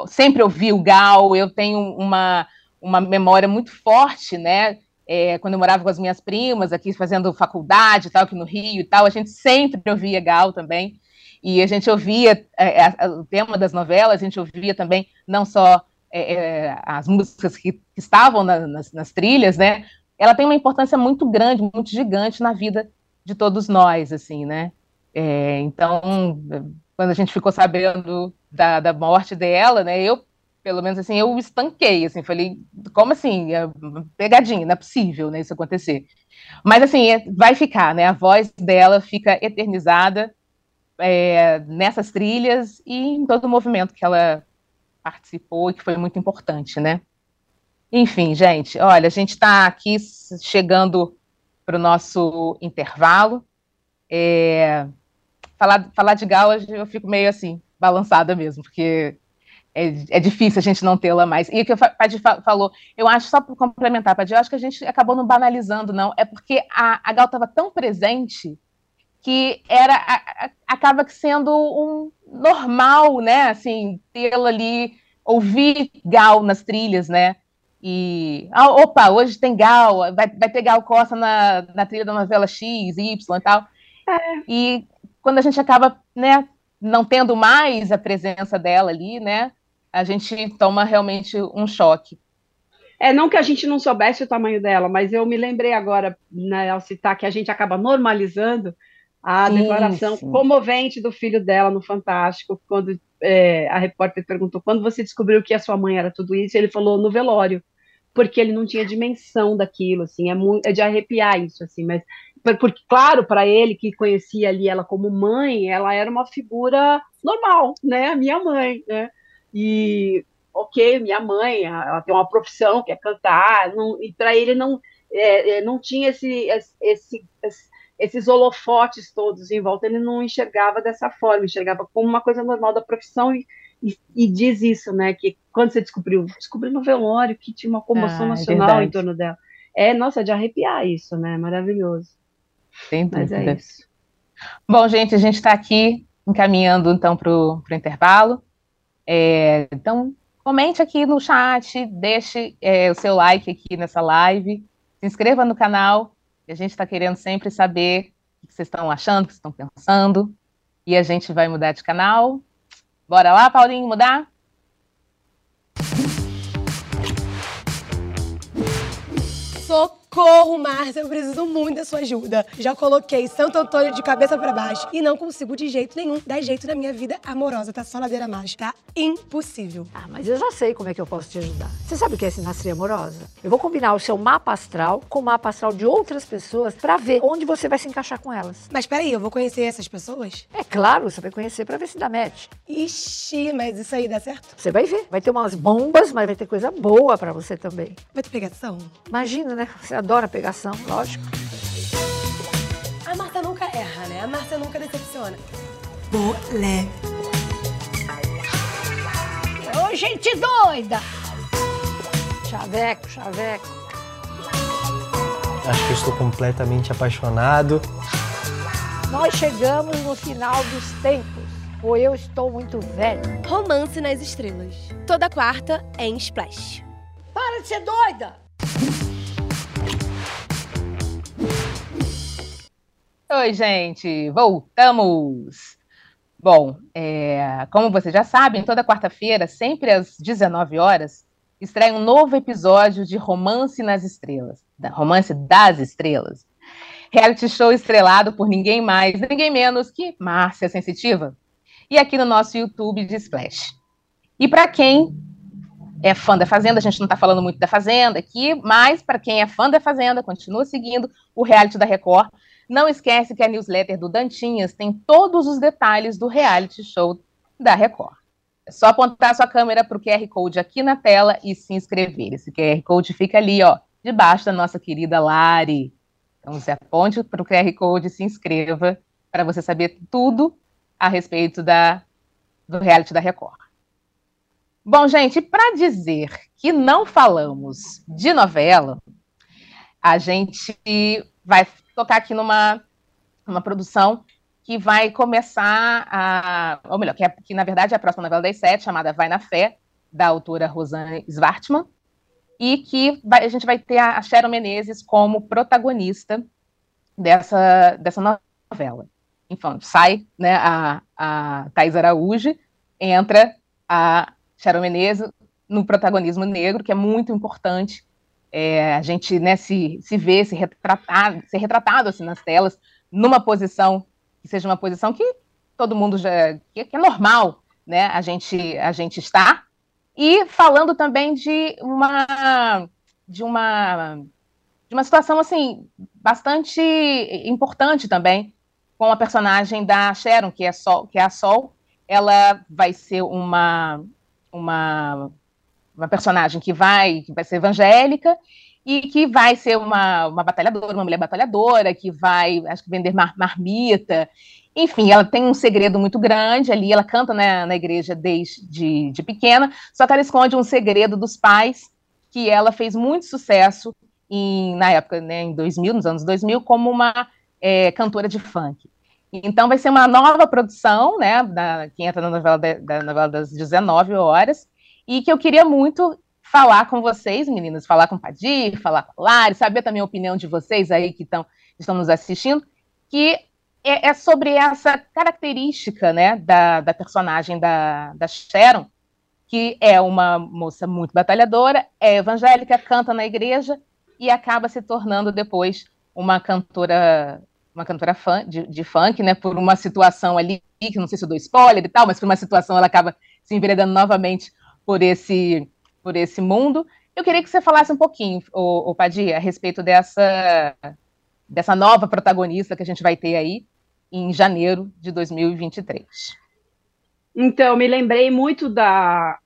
sempre ouviu Gal. Eu tenho uma, uma memória muito forte, né? É, quando eu morava com as minhas primas aqui fazendo faculdade, tal, aqui no Rio e tal, a gente sempre ouvia Gal também. E a gente ouvia é, é o tema das novelas, a gente ouvia também não só é, é as músicas que, que estavam na, nas, nas trilhas, né? Ela tem uma importância muito grande, muito gigante na vida de todos nós, assim, né? É, então, quando a gente ficou sabendo da, da morte dela, né, eu, pelo menos assim, eu estanquei, assim, falei, como assim? É pegadinha, não é possível, né, isso acontecer. Mas, assim, é, vai ficar, né, a voz dela fica eternizada é, nessas trilhas e em todo o movimento que ela participou e que foi muito importante, né? Enfim, gente, olha, a gente está aqui chegando para o nosso intervalo. É, falar, falar de Gal, eu fico meio assim, balançada mesmo, porque é, é difícil a gente não tê-la mais. E o que o Padir falou, eu acho, só para complementar, Padir, eu acho que a gente acabou não banalizando, não. É porque a, a Gal estava tão presente que era a, a, acaba sendo um normal, né? Assim, tê-la ali, ouvir Gal nas trilhas, né? E, ah, opa, hoje tem Gal, vai, vai ter Gal Costa na, na trilha da novela X, Y e tal. É. E quando a gente acaba, né, não tendo mais a presença dela ali, né, a gente toma realmente um choque. É, não que a gente não soubesse o tamanho dela, mas eu me lembrei agora, né, ao citar que a gente acaba normalizando a sim, declaração sim. comovente do filho dela no Fantástico, quando é, a repórter perguntou quando você descobriu que a sua mãe era tudo isso, ele falou no velório porque ele não tinha dimensão daquilo, assim, é, muito, é de arrepiar isso, assim, mas porque, claro, para ele que conhecia ali ela como mãe, ela era uma figura normal, né, a minha mãe, né, e ok, minha mãe, ela tem uma profissão, quer cantar, não, e para ele não, é, é, não tinha esse, esse, esses holofotes todos em volta, ele não enxergava dessa forma, enxergava como uma coisa normal da profissão e e, e, diz isso, né? Que quando você descobriu, descobriu no velório que tinha uma comoção ah, nacional é em torno dela. É, nossa, de arrepiar isso, né? Maravilhoso. Sem Mas é isso. Bom, gente, a gente está aqui encaminhando então para o intervalo. É, então, Comente aqui no chat, deixe é, o seu like aqui nessa live, se inscreva no canal, a gente está querendo sempre saber o que vocês estão achando, o que vocês estão pensando, e a gente vai mudar de canal. Bora lá, Paulinho, mudar? Socorro, Márcia, eu preciso muito da sua ajuda. Já coloquei Santo Antônio de cabeça para baixo e não consigo de jeito nenhum dar jeito na minha vida amorosa. Tá só ladeira abaixo, tá impossível. Ah, mas eu já sei como é que eu posso te ajudar. Você sabe o que é sinastria amorosa? Eu vou combinar o seu mapa astral com o mapa astral de outras pessoas para ver onde você vai se encaixar com elas. Mas peraí, eu vou conhecer essas pessoas? É claro, você vai conhecer para ver se dá match. Ixi, mas isso aí dá certo? Você vai ver. Vai ter umas bombas, mas vai ter coisa boa para você também. Vai ter pegação? Imagina, né? Você adora pegação, lógico. A Marta nunca erra, né? A Marta nunca decepciona. Bolé. Ô, gente doida! Chaveco, chaveco. Acho que eu estou completamente apaixonado. Nós chegamos no final dos tempos, ou eu estou muito velho. Romance nas Estrelas. Toda quarta em Splash. Para de ser doida! Oi, gente, voltamos! Bom, é, como vocês já sabem, toda quarta-feira, sempre às 19 horas, estreia um novo episódio de Romance nas Estrelas, da Romance das Estrelas. Reality show estrelado por ninguém mais, ninguém menos que Márcia Sensitiva. E aqui no nosso YouTube de Splash. E para quem é fã da Fazenda, a gente não está falando muito da Fazenda aqui, mas para quem é fã da Fazenda, continua seguindo o reality da Record, não esquece que a newsletter do Dantinhas tem todos os detalhes do reality show da Record. É só apontar sua câmera para o QR Code aqui na tela e se inscrever. Esse QR Code fica ali, ó, debaixo da nossa querida Lari. Então você aponte para o QR Code e se inscreva para você saber tudo a respeito da, do reality da Record. Bom, gente, para dizer que não falamos de novela, a gente vai tocar aqui numa, numa produção que vai começar a. Ou melhor, que, é, que na verdade é a próxima novela das sete, chamada Vai na Fé, da autora Rosane Svartman, e que vai, a gente vai ter a Sharon Menezes como protagonista dessa, dessa novela. Enfim, sai né, a, a Thais Araújo, entra a Sharon Menezes no protagonismo negro, que é muito importante é, a gente né, se, se vê, se ser retratado assim, nas telas, numa posição que seja uma posição que todo mundo já que, que é normal, né? A gente a gente está e falando também de uma de uma de uma situação assim bastante importante também com a personagem da Sharon, que é Sol, que é a Sol, ela vai ser uma uma uma personagem que vai, que vai ser evangélica e que vai ser uma, uma batalhadora, uma mulher batalhadora, que vai, acho que, vender mar, marmita. Enfim, ela tem um segredo muito grande ali, ela canta né, na igreja desde de, de pequena, só que ela esconde um segredo dos pais, que ela fez muito sucesso em, na época, né, em 2000, nos anos 2000, como uma é, cantora de funk. Então vai ser uma nova produção, né, da, que entra na novela, da, da novela das 19 horas, e que eu queria muito falar com vocês, meninas, falar com o Padir, falar com a Lari, saber também a opinião de vocês aí que tão, estão nos assistindo, que é, é sobre essa característica né, da, da personagem da, da Sharon, que é uma moça muito batalhadora, é evangélica, canta na igreja e acaba se tornando depois uma cantora uma cantora fã, de, de, funk, né, por uma situação ali, que não sei se eu dou spoiler e tal, mas por uma situação ela acaba se enveredando novamente por esse, por esse mundo. Eu queria que você falasse um pouquinho, o, o Padia, a respeito dessa, dessa nova protagonista que a gente vai ter aí em janeiro de 2023. Então, me lembrei muito da,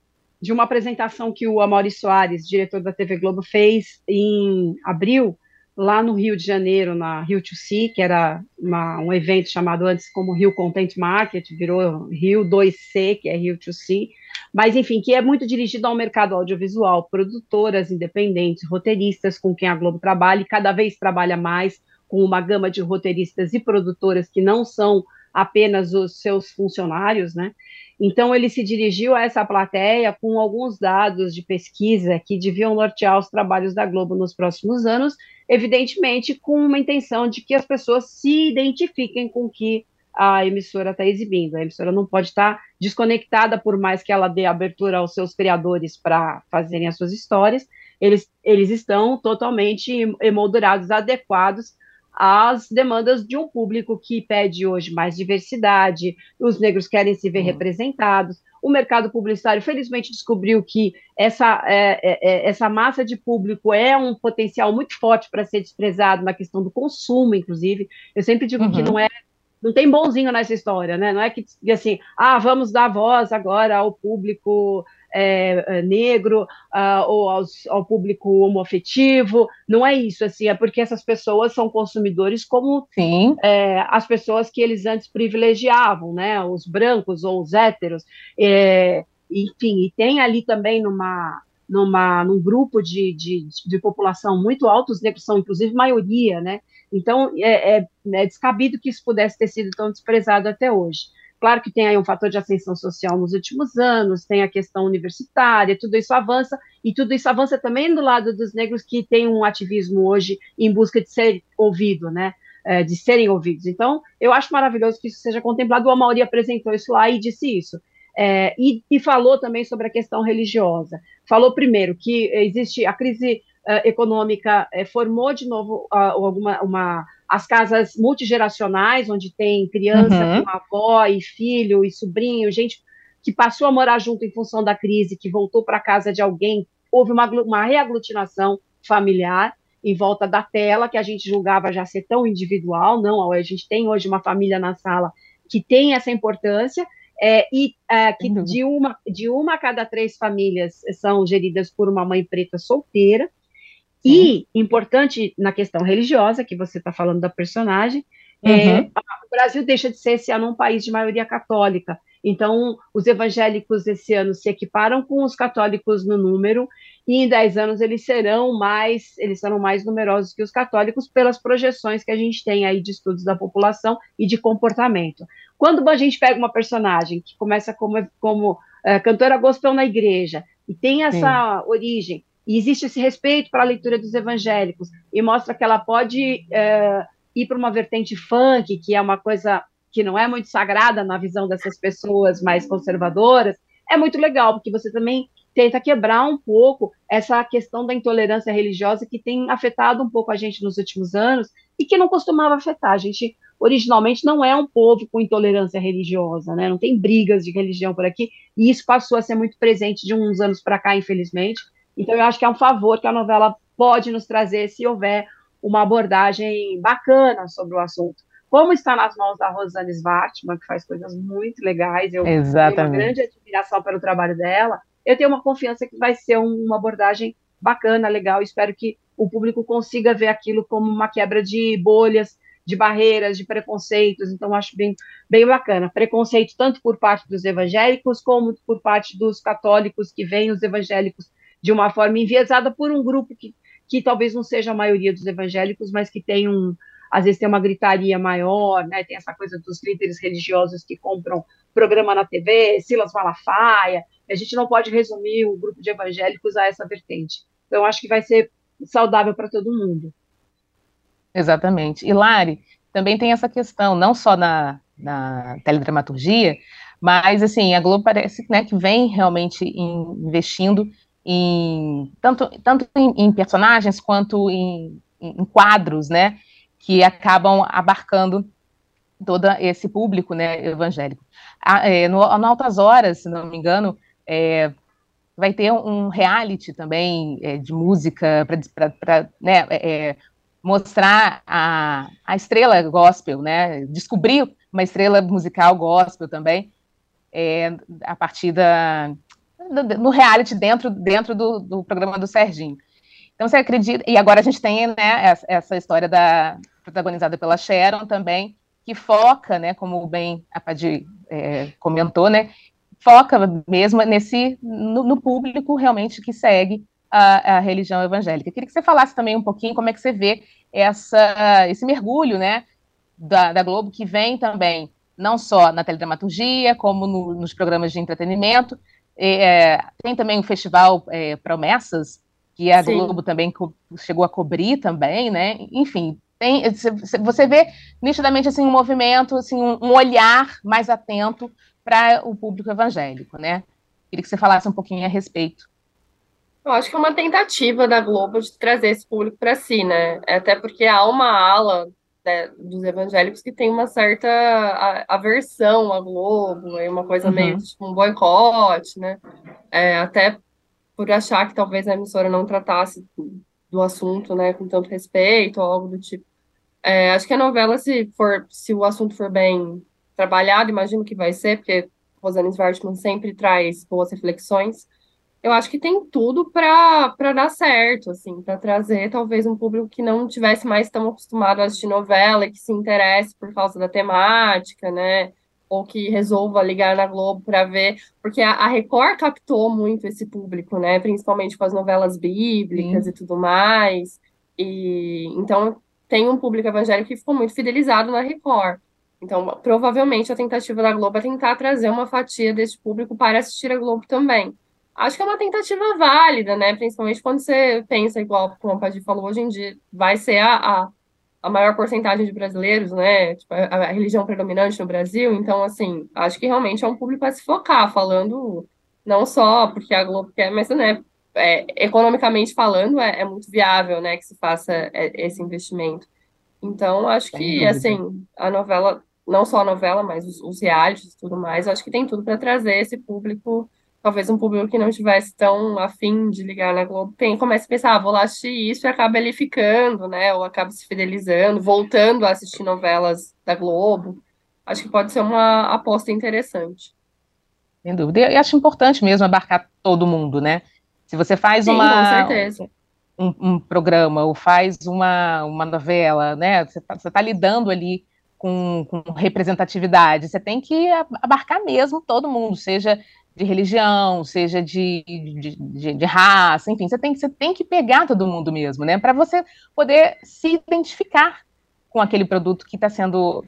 de uma apresentação que o Amaury Soares, diretor da TV Globo, fez em abril, lá no Rio de Janeiro, na Rio to See, que era uma, um evento chamado antes como Rio Content Market, virou Rio 2C, que é Rio to See, mas enfim, que é muito dirigido ao mercado audiovisual, produtoras independentes, roteiristas com quem a Globo trabalha, e cada vez trabalha mais com uma gama de roteiristas e produtoras que não são apenas os seus funcionários, né? Então, ele se dirigiu a essa plateia com alguns dados de pesquisa que deviam nortear os trabalhos da Globo nos próximos anos, evidentemente com uma intenção de que as pessoas se identifiquem com o que a emissora está exibindo. A emissora não pode estar desconectada, por mais que ela dê abertura aos seus criadores para fazerem as suas histórias, eles, eles estão totalmente emoldurados, adequados às demandas de um público que pede hoje mais diversidade, os negros querem se ver uhum. representados. O mercado publicitário, felizmente, descobriu que essa, é, é, é essa massa de público é um potencial muito forte para ser desprezado na questão do consumo, inclusive. Eu sempre digo uhum. que não é não tem bonzinho nessa história, né? Não é que assim, ah, vamos dar voz agora ao público é, é, negro uh, ou aos, ao público homoafetivo. Não é isso, assim, é porque essas pessoas são consumidores como é, as pessoas que eles antes privilegiavam, né? Os brancos ou os héteros. É, enfim, e tem ali também numa numa, num grupo de, de, de população muito alto, os negros são inclusive maioria, né? Então, é, é, é, descabido que isso pudesse ter sido tão desprezado até hoje. Claro que tem aí um fator de ascensão social nos últimos anos, tem a questão universitária, tudo isso avança, e tudo isso avança também do lado dos negros que têm um ativismo hoje em busca de ser ouvido, né? É, de serem ouvidos. Então, eu acho maravilhoso que isso seja contemplado. O Amauri apresentou isso lá e disse isso. É, e, e, falou também sobre a questão religiosa. Falou primeiro que existe a crise uh, econômica uh, formou de novo uh, alguma uma as casas multigeracionais, onde tem criança uhum. com avó e filho e sobrinho, gente que passou a morar junto em função da crise, que voltou para casa de alguém, houve uma, uma reaglutinação familiar em volta da tela, que a gente julgava já ser tão individual, não, a gente tem hoje uma família na sala que tem essa importância, é, e é, que de uma, de uma a cada três famílias são geridas por uma mãe preta solteira, e, importante na questão religiosa, que você está falando da personagem, é, uhum. é, o Brasil deixa de ser esse ano um país de maioria católica. Então, os evangélicos esse ano se equiparam com os católicos no número, e em 10 anos eles serão mais, eles serão mais numerosos que os católicos pelas projeções que a gente tem aí de estudos da população e de comportamento. Quando a gente pega uma personagem que começa como, como é, cantora gospel na igreja e tem essa Sim. origem e existe esse respeito para a leitura dos evangélicos, e mostra que ela pode é, ir para uma vertente funk, que é uma coisa que não é muito sagrada na visão dessas pessoas mais conservadoras, é muito legal, porque você também tenta quebrar um pouco essa questão da intolerância religiosa que tem afetado um pouco a gente nos últimos anos e que não costumava afetar. A gente originalmente não é um povo com intolerância religiosa, né? Não tem brigas de religião por aqui, e isso passou a ser muito presente de uns anos para cá, infelizmente. Então, eu acho que é um favor que a novela pode nos trazer se houver uma abordagem bacana sobre o assunto. Como está nas mãos da Rosane Svartman, que faz coisas muito legais, eu Exatamente. tenho uma grande admiração pelo trabalho dela, eu tenho uma confiança que vai ser uma abordagem bacana, legal, espero que o público consiga ver aquilo como uma quebra de bolhas, de barreiras, de preconceitos, então acho bem, bem bacana. Preconceito tanto por parte dos evangélicos, como por parte dos católicos que veem os evangélicos de uma forma enviesada por um grupo que, que talvez não seja a maioria dos evangélicos, mas que tem um, às vezes tem uma gritaria maior, né? Tem essa coisa dos líderes religiosos que compram programa na TV, Silas Malafaia. A gente não pode resumir o grupo de evangélicos a essa vertente. Então, acho que vai ser saudável para todo mundo. Exatamente. E Lari, também tem essa questão, não só na, na teledramaturgia, mas assim, a Globo parece né, que vem realmente investindo em tanto, tanto em, em personagens quanto em, em, quadros, né, que acabam abarcando todo esse público, né, evangélico. A, é, no, no, Altas Horas, se não me engano, é, vai ter um reality também é, de música para né, é, é, mostrar a, a estrela gospel, né, descobrir uma estrela musical gospel também, é, a partir da, no reality dentro, dentro do, do programa do Serginho. Então, você acredita. E agora a gente tem né, essa, história da, protagonizada pela Sharon também, que foca, né, como bem a é, comentou, né, foca mesmo nesse no, no, público realmente que segue a, a, religião evangélica. Eu queria que você falasse também um pouquinho como é que você vê essa, esse mergulho, né, da, da Globo que vem também não só na teledramaturgia, como no, nos programas de entretenimento. É, tem também o Festival é, Promessas, que a Sim. Globo também chegou a cobrir também, né? Enfim, tem, você vê nitidamente assim, um movimento, assim, um olhar mais atento para o público evangélico, né? Queria que você falasse um pouquinho a respeito. Eu acho que é uma tentativa da Globo de trazer esse público para si, né? Até porque há uma ala né, dos evangélicos que tem uma certa aversão à Globo, é uma coisa uhum. meio tipo um boicote, né? É, até por achar que talvez a emissora não tratasse do assunto, né, com tanto respeito ou algo do tipo. É, acho que a novela, se for, se o assunto for bem trabalhado, imagino que vai ser, porque Rosane Svartman sempre traz boas reflexões eu acho que tem tudo para dar certo, assim, para trazer talvez um público que não tivesse mais tão acostumado a assistir novela e que se interesse por causa da temática, né? Ou que resolva ligar na Globo para ver, porque a, a, Record captou muito esse público, né? Principalmente com as novelas bíblicas Sim. e tudo mais. E então tem um público evangélico que ficou muito fidelizado na Record. Então, provavelmente a tentativa da Globo é tentar trazer uma fatia desse público para assistir a Globo também acho que é uma tentativa válida, né? Principalmente quando você pensa, igual como a Padir falou, hoje em dia vai ser a, a, a maior porcentagem de brasileiros, né? Tipo, a, a, religião predominante no Brasil. Então, assim, acho que realmente é um público a se focar, falando não só porque a Globo quer, mas, né? É, economicamente falando, é, é, muito viável, né? Que se faça é, esse investimento. Então, acho que, assim, a novela, não só a novela, mas os, os realities e tudo mais, acho que tem tudo para trazer esse público talvez um público que não estivesse tão afim de ligar na Globo tem, comece a pensar, ah, vou lá assistir isso e acaba ele ficando, né? Ou acaba se fidelizando, voltando a assistir novelas da Globo. Acho que pode ser uma aposta interessante. Sem dúvida. E acho importante mesmo abarcar todo mundo, né? Se você faz Sim, uma. Um, um, programa ou faz uma, uma novela, né? Você está tá lidando ali com, com representatividade. Você tem que abarcar mesmo todo mundo, seja de religião, seja de, de, de, de, raça, enfim, você tem, você tem que pegar todo mundo mesmo, né? Para você poder se identificar com aquele produto que está sendo,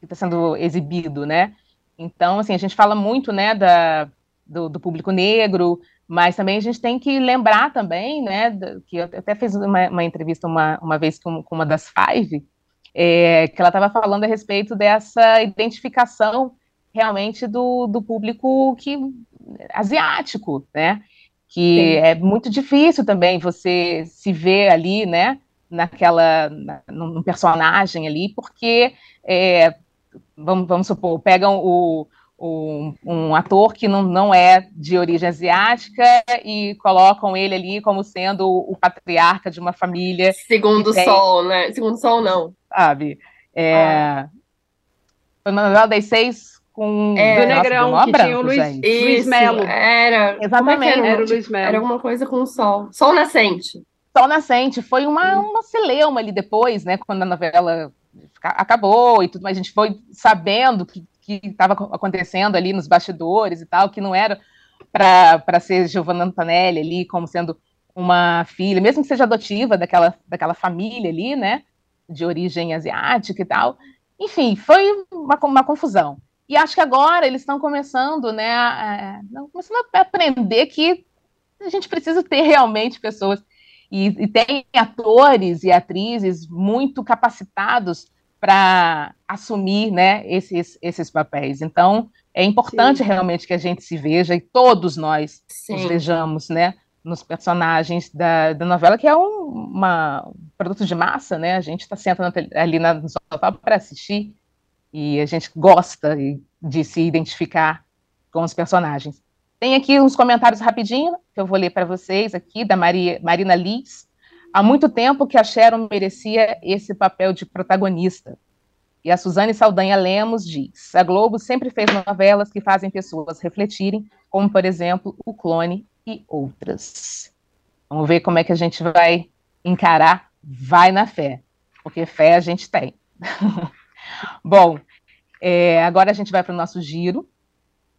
que tá sendo exibido, né? Então, assim, a gente fala muito, né, da, do, do, público negro, mas também a gente tem que lembrar também, né, que eu até fiz uma, uma entrevista uma, uma vez com, com uma das Five, é, que ela estava falando a respeito dessa identificação realmente do, do público que asiático, né? Que Sim. é muito difícil também você se ver ali, né? Naquela, na, num personagem ali, porque é, vamos, vamos supor, pegam o, o, um ator que não, não é de origem asiática e colocam ele ali como sendo o patriarca de uma família. Segundo o tem, Sol, né? Segundo o Sol, não. Sabe? É, ah. Foi uma novela das seis com é, do Negrão, que branco, tinha o Luiz, Luiz Melo. Era. Exatamente. Era, era, o Luiz Melo. Era alguma coisa com o sol. Sol nascente. Sol nascente. Foi uma, uma celeuma ali depois, né? Quando a novela acabou e tudo mais. A gente foi sabendo que que estava acontecendo ali nos bastidores e tal, que não era para ser Giovanna Antonelli ali como sendo uma filha, mesmo que seja adotiva daquela, daquela família ali, né, de origem asiática e tal. Enfim, foi uma, uma confusão. E acho que agora eles estão começando, né, a, a, começando a aprender que a gente precisa ter realmente pessoas e, e tem atores e atrizes muito capacitados para assumir, né, esses, esses papéis. Então, é importante Sim. realmente que a gente se veja e todos nós Sim. nos vejamos, né, nos personagens da, da novela, que é um, uma, um produto de massa, né? A gente está sentando ali na, no sofá para assistir e a gente gosta de se identificar com os personagens. Tem aqui uns comentários rapidinho, que eu vou ler para vocês aqui, da Maria, Marina Liz. Há muito tempo que a Sharon merecia esse papel de protagonista. E a Suzane Saldanha Lemos diz: a Globo sempre fez novelas que fazem pessoas refletirem, como, por exemplo, O Clone e outras. Vamos ver como é que a gente vai encarar. Vai na fé, porque fé a gente tem. Bom, é, agora a gente vai para o nosso giro.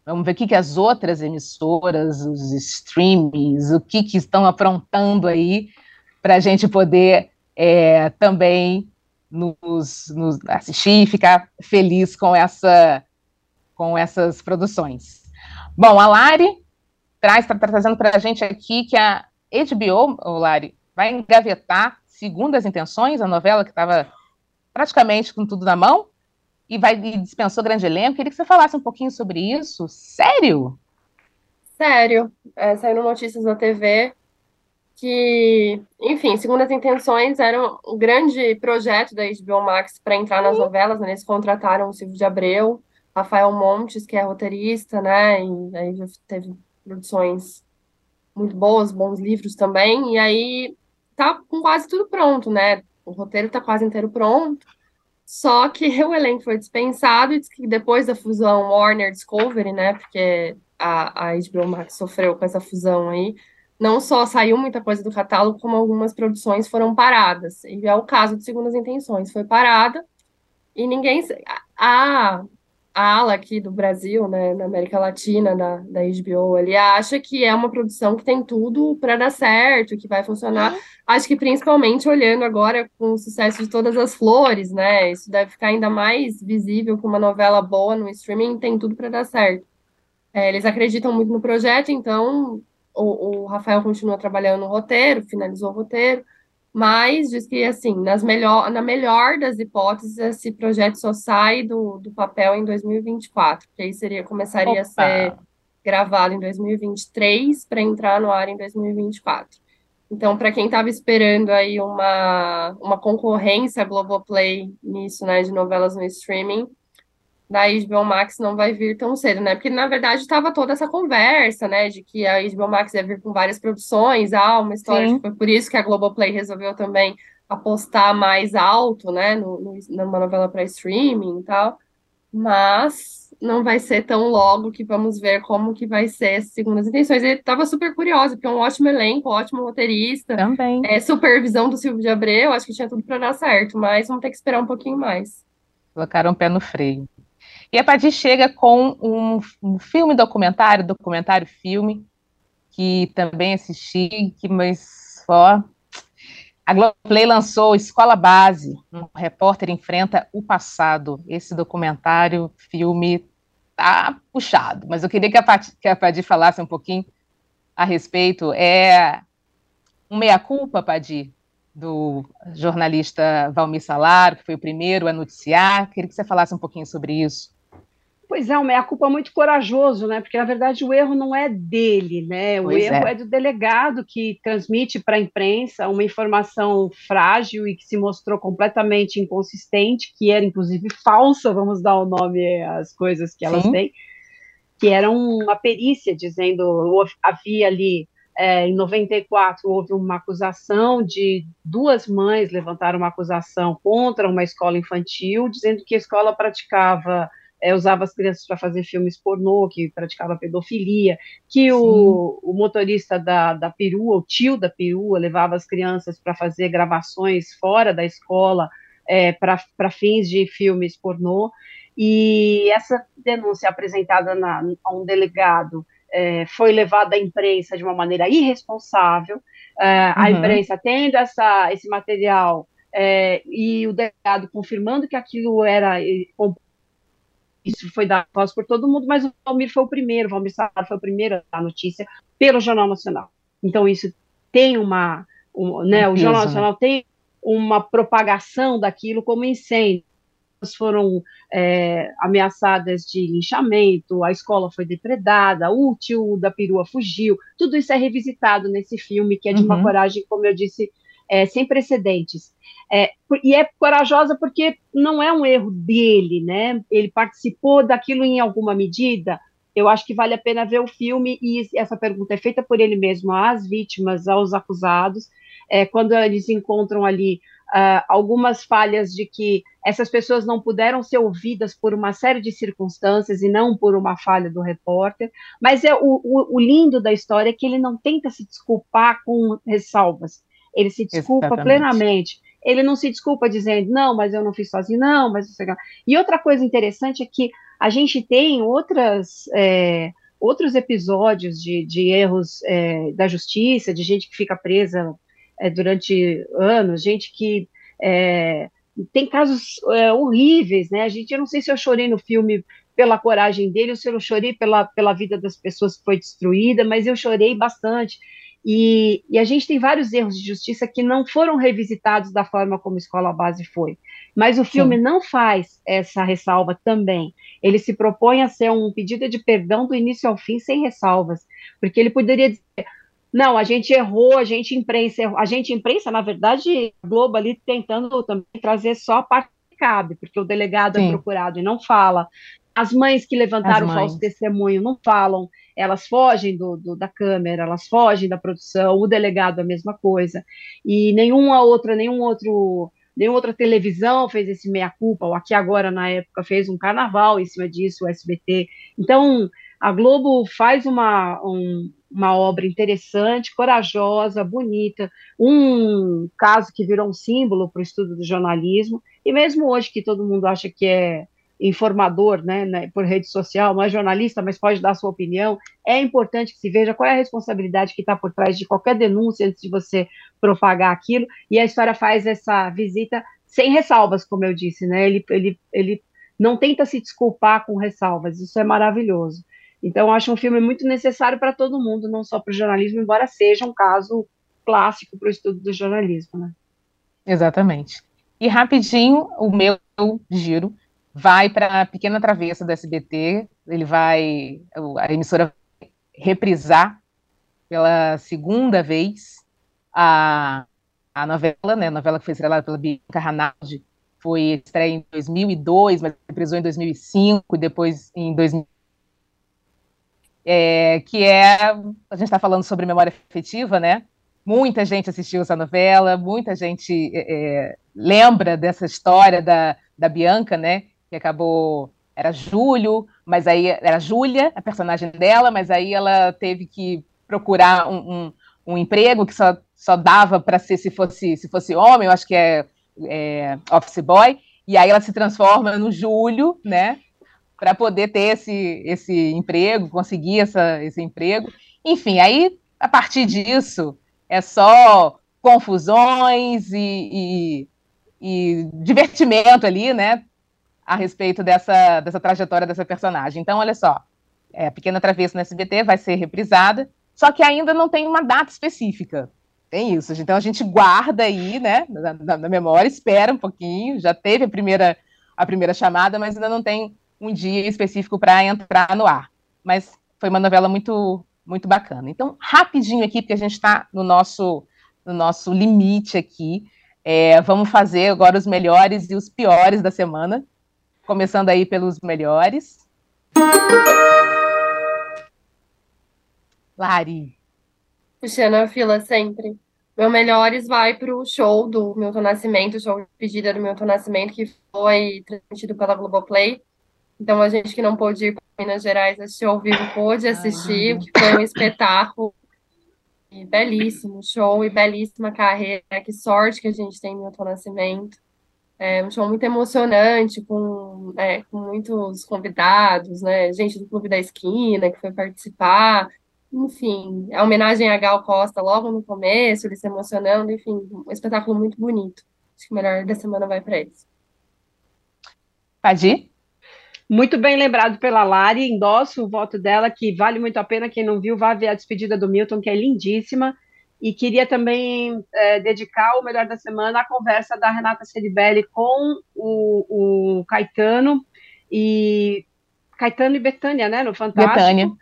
Vamos ver o que, que as outras emissoras, os streams, o que, que estão aprontando aí para a gente poder é, também nos, nos, assistir e ficar feliz com essa com essas produções. Bom, a Lari traz, está trazendo para a gente aqui que a HBO, o Lari, vai engavetar, segundo as intenções, a novela que estava praticamente com tudo na mão, e vai e dispensou grande elenco. Queria que você falasse um pouquinho sobre isso. Sério? Sério. É, saíram notícias na TV que, enfim, segundo as intenções, era um grande projeto da HBO Max para entrar nas novelas, né? Eles contrataram o Silvio de Abreu, Rafael Montes, que é roteirista, né? E aí já teve produções muito boas, bons livros também. E aí tá com quase tudo pronto, né? O roteiro tá quase inteiro pronto. Só que o elenco foi dispensado e que depois da fusão Warner Discovery, né? Porque a, a HBO Max sofreu com essa fusão aí não só saiu muita coisa do catálogo, como algumas produções foram paradas. E é o caso de Segundas Intenções, foi parada e ninguém. A, a ala aqui do Brasil, né, na América Latina, da, da HBO, ele acha que é uma produção que tem tudo para dar certo, que vai funcionar. Acho que principalmente olhando agora com o sucesso de Todas as Flores, né? Isso deve ficar ainda mais visível que uma novela boa no streaming tem tudo para dar certo. É, eles acreditam muito no projeto, então o, o Rafael continua trabalhando no roteiro, finalizou o roteiro, mas diz que, assim, nas melhor, na melhor das hipóteses, esse projeto só sai do, do papel em 2024, que aí seria, começaria Opa. a ser gravado em 2023 para entrar no ar em 2024. Então, para quem estava esperando aí uma, uma concorrência Globoplay nisso, né, de novelas no streaming, da HBO Max não vai vir tão cedo, né? Porque, na verdade, estava toda essa conversa, né? De que a HBO Max ia vir com várias produções, ah, uma história. Foi por isso que a Globoplay resolveu também apostar mais alto, né? No, no, numa novela para streaming e tal. Mas não vai ser tão logo que vamos ver como que vai ser as segundas intenções. Ele estava super curioso, porque é um ótimo elenco, um ótimo roteirista. Também. É, supervisão do Silvio de Abreu, acho que tinha tudo para dar certo, mas vamos ter que esperar um pouquinho mais. Colocaram o pé no freio. E a Paty chega com um, um, filme documentário, documentário filme, que também assisti, que, mas só. A Globoplay lançou Escola Base, um repórter enfrenta o passado. Esse documentário, filme, tá puxado, mas eu queria que a Paty, que a falasse um pouquinho a respeito. É um meia-culpa, Paty, do jornalista Valmir Salaro, que foi o primeiro a noticiar. Queria que você falasse um pouquinho sobre isso. Pois é, uma culpa muito corajoso, né? Porque na verdade o erro não é dele, né? O pois erro é. é. do delegado que transmite para a imprensa uma informação frágil e que se mostrou completamente inconsistente, que era inclusive falsa, vamos dar o nome às coisas que elas Sim. têm, que era uma perícia dizendo havia ali é, em 94 houve uma acusação de duas mães levantaram uma acusação contra uma escola infantil, dizendo que a escola praticava é, usava as crianças para fazer filmes pornô, que praticava pedofilia, que o, o, motorista da, da perua, o tio da perua, levava as crianças para fazer gravações fora da escola é, para fins de filmes pornô. E essa denúncia apresentada na, a um delegado é, foi levada à imprensa de uma maneira irresponsável. É, a uhum. imprensa tendo essa, esse material é, e o delegado confirmando que aquilo era isso foi dado voz por todo mundo, mas o Valmir foi o primeiro, o Valmir Sarro foi o primeiro a notícia pelo Jornal Nacional. Então, isso tem uma. Um, né, o Jornal? Nacional tem uma propagação daquilo como incêndio. Foram é, ameaçadas de linchamento, a escola foi depredada, o tio da perua fugiu. Tudo isso é revisitado nesse filme, que é de uma uhum. coragem, como eu disse, é, sem precedentes. É, e é corajosa porque não é um erro dele, né? Ele participou daquilo em alguma medida. Eu acho que vale a pena ver o filme e essa pergunta é feita por ele mesmo às vítimas, aos acusados, é, quando eles encontram ali uh, algumas falhas de que essas pessoas não puderam ser ouvidas por uma série de circunstâncias e não por uma falha do repórter. Mas é o, o, o lindo da história é que ele não tenta se desculpar com ressalvas. Ele se desculpa Exatamente. plenamente ele não se desculpa dizendo, não, mas eu não fiz sozinho, não, mas E outra coisa interessante é que a gente tem outras, é, outros episódios de, de erros é, da justiça, de gente que fica presa é, durante anos, gente que é, tem casos é, horríveis, né? A gente, eu não sei se eu chorei no filme pela coragem dele, eu chorei pela, pela vida das pessoas que foi destruída, mas eu chorei bastante. E, e, a gente tem vários erros de justiça que não foram revisitados da forma como Escola Base foi. Mas o filme Sim. não faz essa ressalva também. Ele se propõe a ser um pedido de perdão do início ao fim, sem ressalvas. Porque ele poderia dizer: não, a gente errou, a gente imprensa, a gente imprensa, na verdade, a Globo ali tentando também trazer só a parte que cabe, porque o delegado é Sim. é procurado e não fala. As mães que levantaram o falso testemunho não falam, elas fogem do, do, da câmera, elas fogem da produção, o delegado a mesma coisa. E nenhuma outra, nenhum outro, nenhuma outra televisão fez esse meia-culpa, ou aqui agora, na época, fez um carnaval em cima disso, o SBT. Então, a Globo faz uma, um, uma obra interessante, corajosa, bonita, um caso que virou um símbolo para o estudo do jornalismo, e mesmo hoje que todo mundo acha que é informador, né, né, por rede social, não é jornalista, mas pode dar sua opinião, é importante que se veja qual é a responsabilidade que está por trás de qualquer denúncia antes de você propagar aquilo, e a história faz essa visita sem ressalvas, como eu disse, né, ele, ele, ele não tenta se desculpar com ressalvas, isso é maravilhoso. Então, acho um filme muito necessário para todo mundo, não só para o jornalismo, embora seja um caso clássico para o estudo do jornalismo, né? Exatamente. E rapidinho, o meu giro vai para a Pequena Travessa do SBT, ele vai, a emissora vai reprisar pela segunda vez a, a novela, né, a novela que foi estrelada pela Bianca Ranaldi, foi estreia em 2002, mas reprisou em 2005 e depois em 2000 é, que é, a gente está falando sobre memória afetiva, né? Muita gente assistiu essa novela, muita gente é, é, lembra dessa história da, da Bianca, né? Que acabou, era Júlio, mas aí era Júlia, a personagem dela, mas aí ela teve que procurar um, um, um emprego que só, só dava para ser se fosse, se fosse homem, eu acho que é, é office boy, e aí ela se transforma no Júlio, né? para poder ter esse, esse emprego, conseguir essa, esse emprego. Enfim, aí, a partir disso, é só confusões e, e, e divertimento ali, né? A respeito dessa, dessa trajetória dessa personagem. Então, olha só, é, Pequena Travessa no SBT vai ser reprisada, só que ainda não tem uma data específica. Tem isso. Então a gente guarda aí, né, na, na, na memória, espera um pouquinho. Já teve a primeira, a primeira chamada, mas ainda não tem um dia específico para entrar no ar. Mas foi uma novela muito, muito bacana. Então, rapidinho aqui, porque a gente está no nosso, no nosso limite aqui. É, vamos fazer agora os melhores e os piores da semana. Começando aí pelos melhores. Lari. Puxando a fila sempre. Meu melhores vai para o show do Milton Nascimento, o show de pedida do Milton Nascimento, que foi transmitido pela Globoplay. Então, a gente que não pôde ir para Minas Gerais assistir ao vivo pôde assistir, que foi um espetáculo e belíssimo show e belíssima carreira. Que sorte que a gente tem no Milton Nascimento. É um show muito emocionante, com, é, com muitos convidados, né? Gente do Clube da Esquina que foi participar. Enfim, a homenagem a Gal Costa logo no começo, ele se emocionando, enfim, um espetáculo muito bonito. Acho que o melhor da semana vai para eles. Padi? Muito bem lembrado pela Lari, endosso o voto dela, que vale muito a pena. Quem não viu, vá ver a despedida do Milton, que é lindíssima. E queria também é, dedicar o melhor da semana à conversa da Renata Ceribelli com o, o Caetano e Caetano e Betânia, né? No Fantástico. Betânia.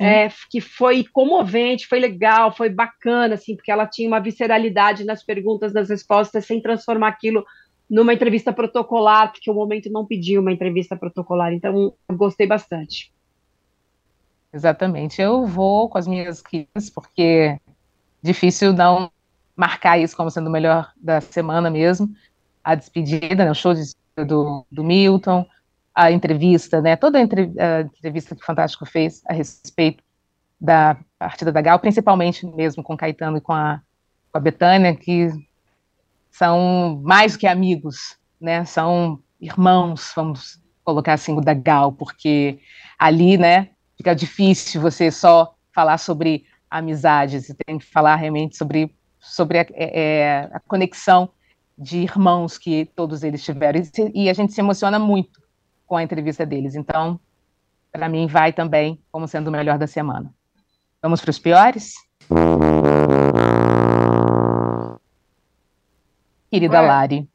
É, que foi comovente, foi legal, foi bacana, assim, porque ela tinha uma visceralidade nas perguntas, nas respostas, sem transformar aquilo numa entrevista protocolar, porque o momento não pediu uma entrevista protocolar, então gostei bastante. Exatamente. Eu vou com as minhas queridas, porque difícil não marcar isso como sendo o melhor da semana mesmo. A despedida, né, o show de, do, do Milton, a entrevista, né, toda a, entrevista que o Fantástico fez a respeito da partida da Gal, principalmente mesmo com Caetano e com a, com a Betânia, que são mais que amigos, né? São irmãos, vamos colocar assim, o da Gal, porque ali, né, fica difícil você só falar sobre amizade, você tem que falar realmente sobre, sobre a, é, é a conexão de irmãos que todos eles tiveram, e, e a gente se emociona muito com a entrevista deles, então para mim, vai também como sendo o melhor da semana. Vamos para os piores? Querida Lari.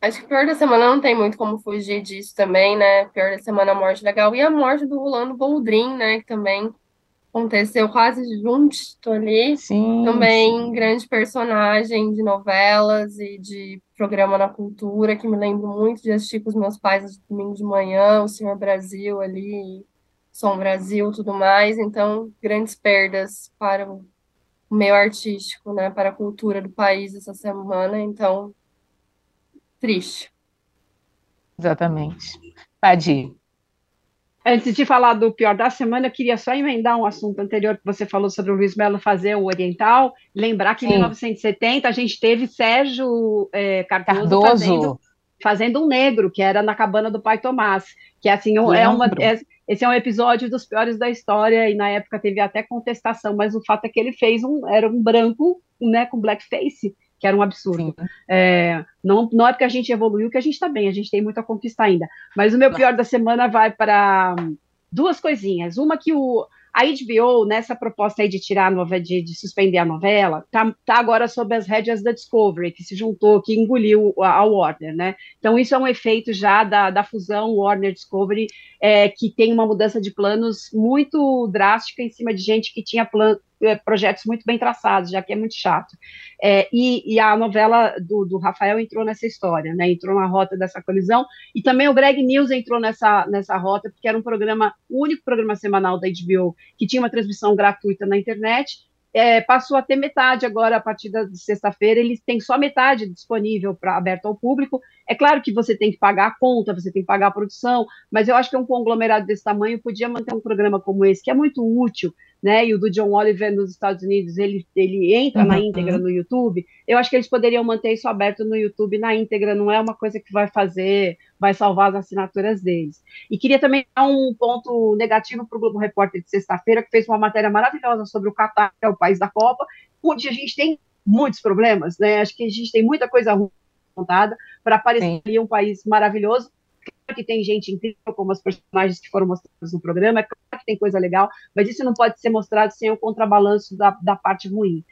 Acho que o pior da semana não tem muito como fugir disso também, né? Pior da semana a morte legal. E a morte do Rolando Boldrin, né? Que também aconteceu quase junto ali. Sim, também sim. grande personagem de novelas e de programa na cultura, que me lembro muito de assistir com os meus pais no domingo de manhã, o Senhor Brasil ali, Som Brasil, tudo mais. Então, grandes perdas para o meio artístico, né, para a cultura do país essa semana. Então, triste. Exatamente. Padi. Antes de falar do pior da semana, eu queria só emendar um assunto anterior que você falou sobre o Luiz Melo fazer o Oriental. Lembrar que Sim. em 1970 a gente teve Sérgio é, Cardoso, Cardoso. Fazendo, fazendo, um negro, que era na cabana do pai Tomás. Que assim, é uma, é, esse é um episódio dos piores da história, e na época teve até contestação, mas o fato é que ele fez um. Era um branco né, com blackface que era um absurdo. É, não, não é porque a gente evoluiu que a gente está bem, a gente tem muito a conquistar ainda. Mas o meu pior da semana vai para duas coisinhas. Uma que o, a HBO, nessa proposta aí de tirar a novela, de, de, suspender a novela, tá, tá agora sob as rédeas da Discovery, que se juntou, que engoliu a, a Warner, né? Então, isso é um efeito já da, da fusão Warner-Discovery, é, que tem uma mudança de planos muito drástica em cima de gente que tinha plan, é, projetos muito bem traçados, já que é muito chato. É, e, e, a novela do, do, Rafael entrou nessa história, né? Entrou na rota dessa colisão. E também o Greg News entrou nessa, nessa rota, porque era um programa, o único programa semanal da HBO que tinha uma transmissão gratuita na internet. É, passou a ter metade agora a partir de sexta-feira, eles têm só metade disponível para aberto ao público. É claro que você tem que pagar a conta, você tem que pagar a produção, mas eu acho que um conglomerado desse tamanho podia manter um programa como esse, que é muito útil, né? E o do John Oliver nos Estados Unidos, ele, ele entra uhum. na íntegra no YouTube. Eu acho que eles poderiam manter isso aberto no YouTube na íntegra, não é uma coisa que vai fazer, vai salvar as assinaturas deles. E queria também dar um ponto negativo para o Globo Repórter de sexta-feira, que fez uma matéria maravilhosa sobre o Catar, que é o país da Copa, onde a gente tem muitos problemas, né? Acho que a gente tem muita coisa ruim contada para parecer um país maravilhoso, que tem gente incrível, como as personagens que foram mostradas no programa, é claro que tem coisa legal, mas isso não pode ser mostrado sem o contrabalanço da, da parte ruim.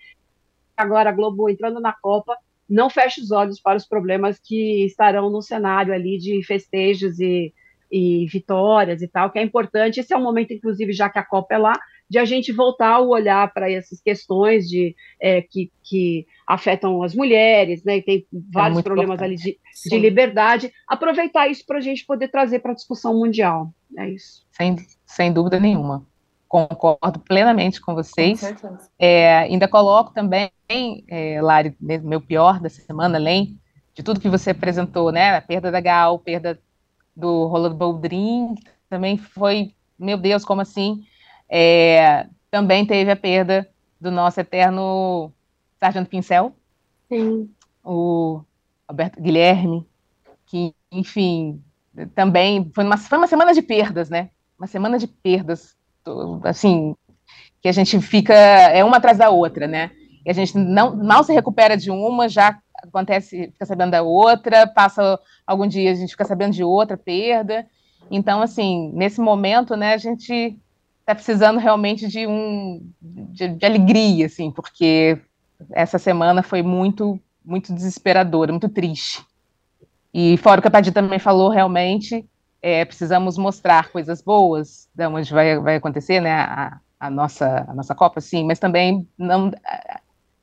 Agora, a Globo entrando na Copa, não feche os olhos para os problemas que estarão no cenário ali de festejos e, e vitórias e tal, que é importante. Esse é um momento, inclusive, já que a Copa é lá, de a gente voltar a olhar para essas questões de, é, que, que afetam as mulheres, né? E tem vários é problemas importante. ali de, de, liberdade. Aproveitar isso para a gente poder trazer para a discussão mundial. É isso. Sem, sem dúvida nenhuma. Concordo plenamente com vocês. Com é, ainda coloco também, é, Lari, meu pior da semana, além de tudo que você apresentou, né? A perda da Gal, perda do Rolando Boldrin, também foi, meu Deus, como assim? É, também teve a perda do nosso eterno Sargento Pincel, Sim. o Alberto Guilherme, que, enfim, também foi uma, foi uma semana de perdas, né? Uma semana de perdas, assim, que a gente fica, é uma atrás da outra, né? E a gente não, mal se recupera de uma, já acontece, fica sabendo da outra, passa algum dia a gente fica sabendo de outra perda. Então, assim, nesse momento, né, a gente está precisando realmente de um de, de, alegria, assim, porque essa semana foi muito muito desesperadora, muito triste. E fora o que a Padir também falou, realmente é, precisamos mostrar coisas boas, da onde vai, vai acontecer, né, a, a, nossa a nossa Copa, sim, mas também não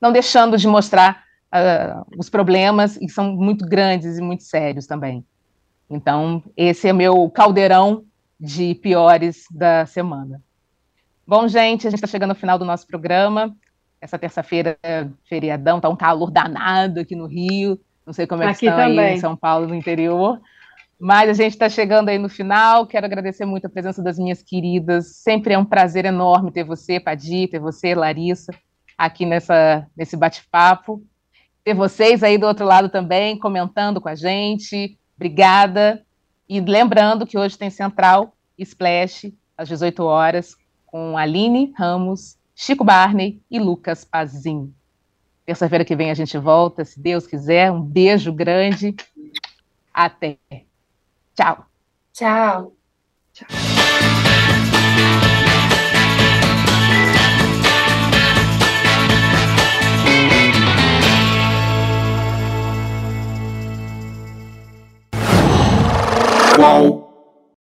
não deixando de mostrar uh, os problemas e são muito grandes e muito sérios também. Então esse é meu caldeirão de piores da semana. Bom, gente, a gente está chegando ao final do nosso programa. Essa terça-feira é feriadão, tá um calor danado aqui no Rio. Não sei como é que estão aí em São Paulo, no interior. Mas a gente está chegando aí no final. Quero agradecer muito a presença das minhas queridas. Sempre é um prazer enorme ter você, Padi, ter você, Larissa, aqui nessa, nesse bate-papo. Ter vocês aí do outro lado também, comentando com a gente. Obrigada. E lembrando que hoje tem Central Splash, às 18 horas, com Aline Ramos, Chico Barney e Lucas Pazin. Terça-feira que vem a gente volta, se Deus quiser. Um beijo grande. Até. Tchau. Tchau. Tchau. Qual?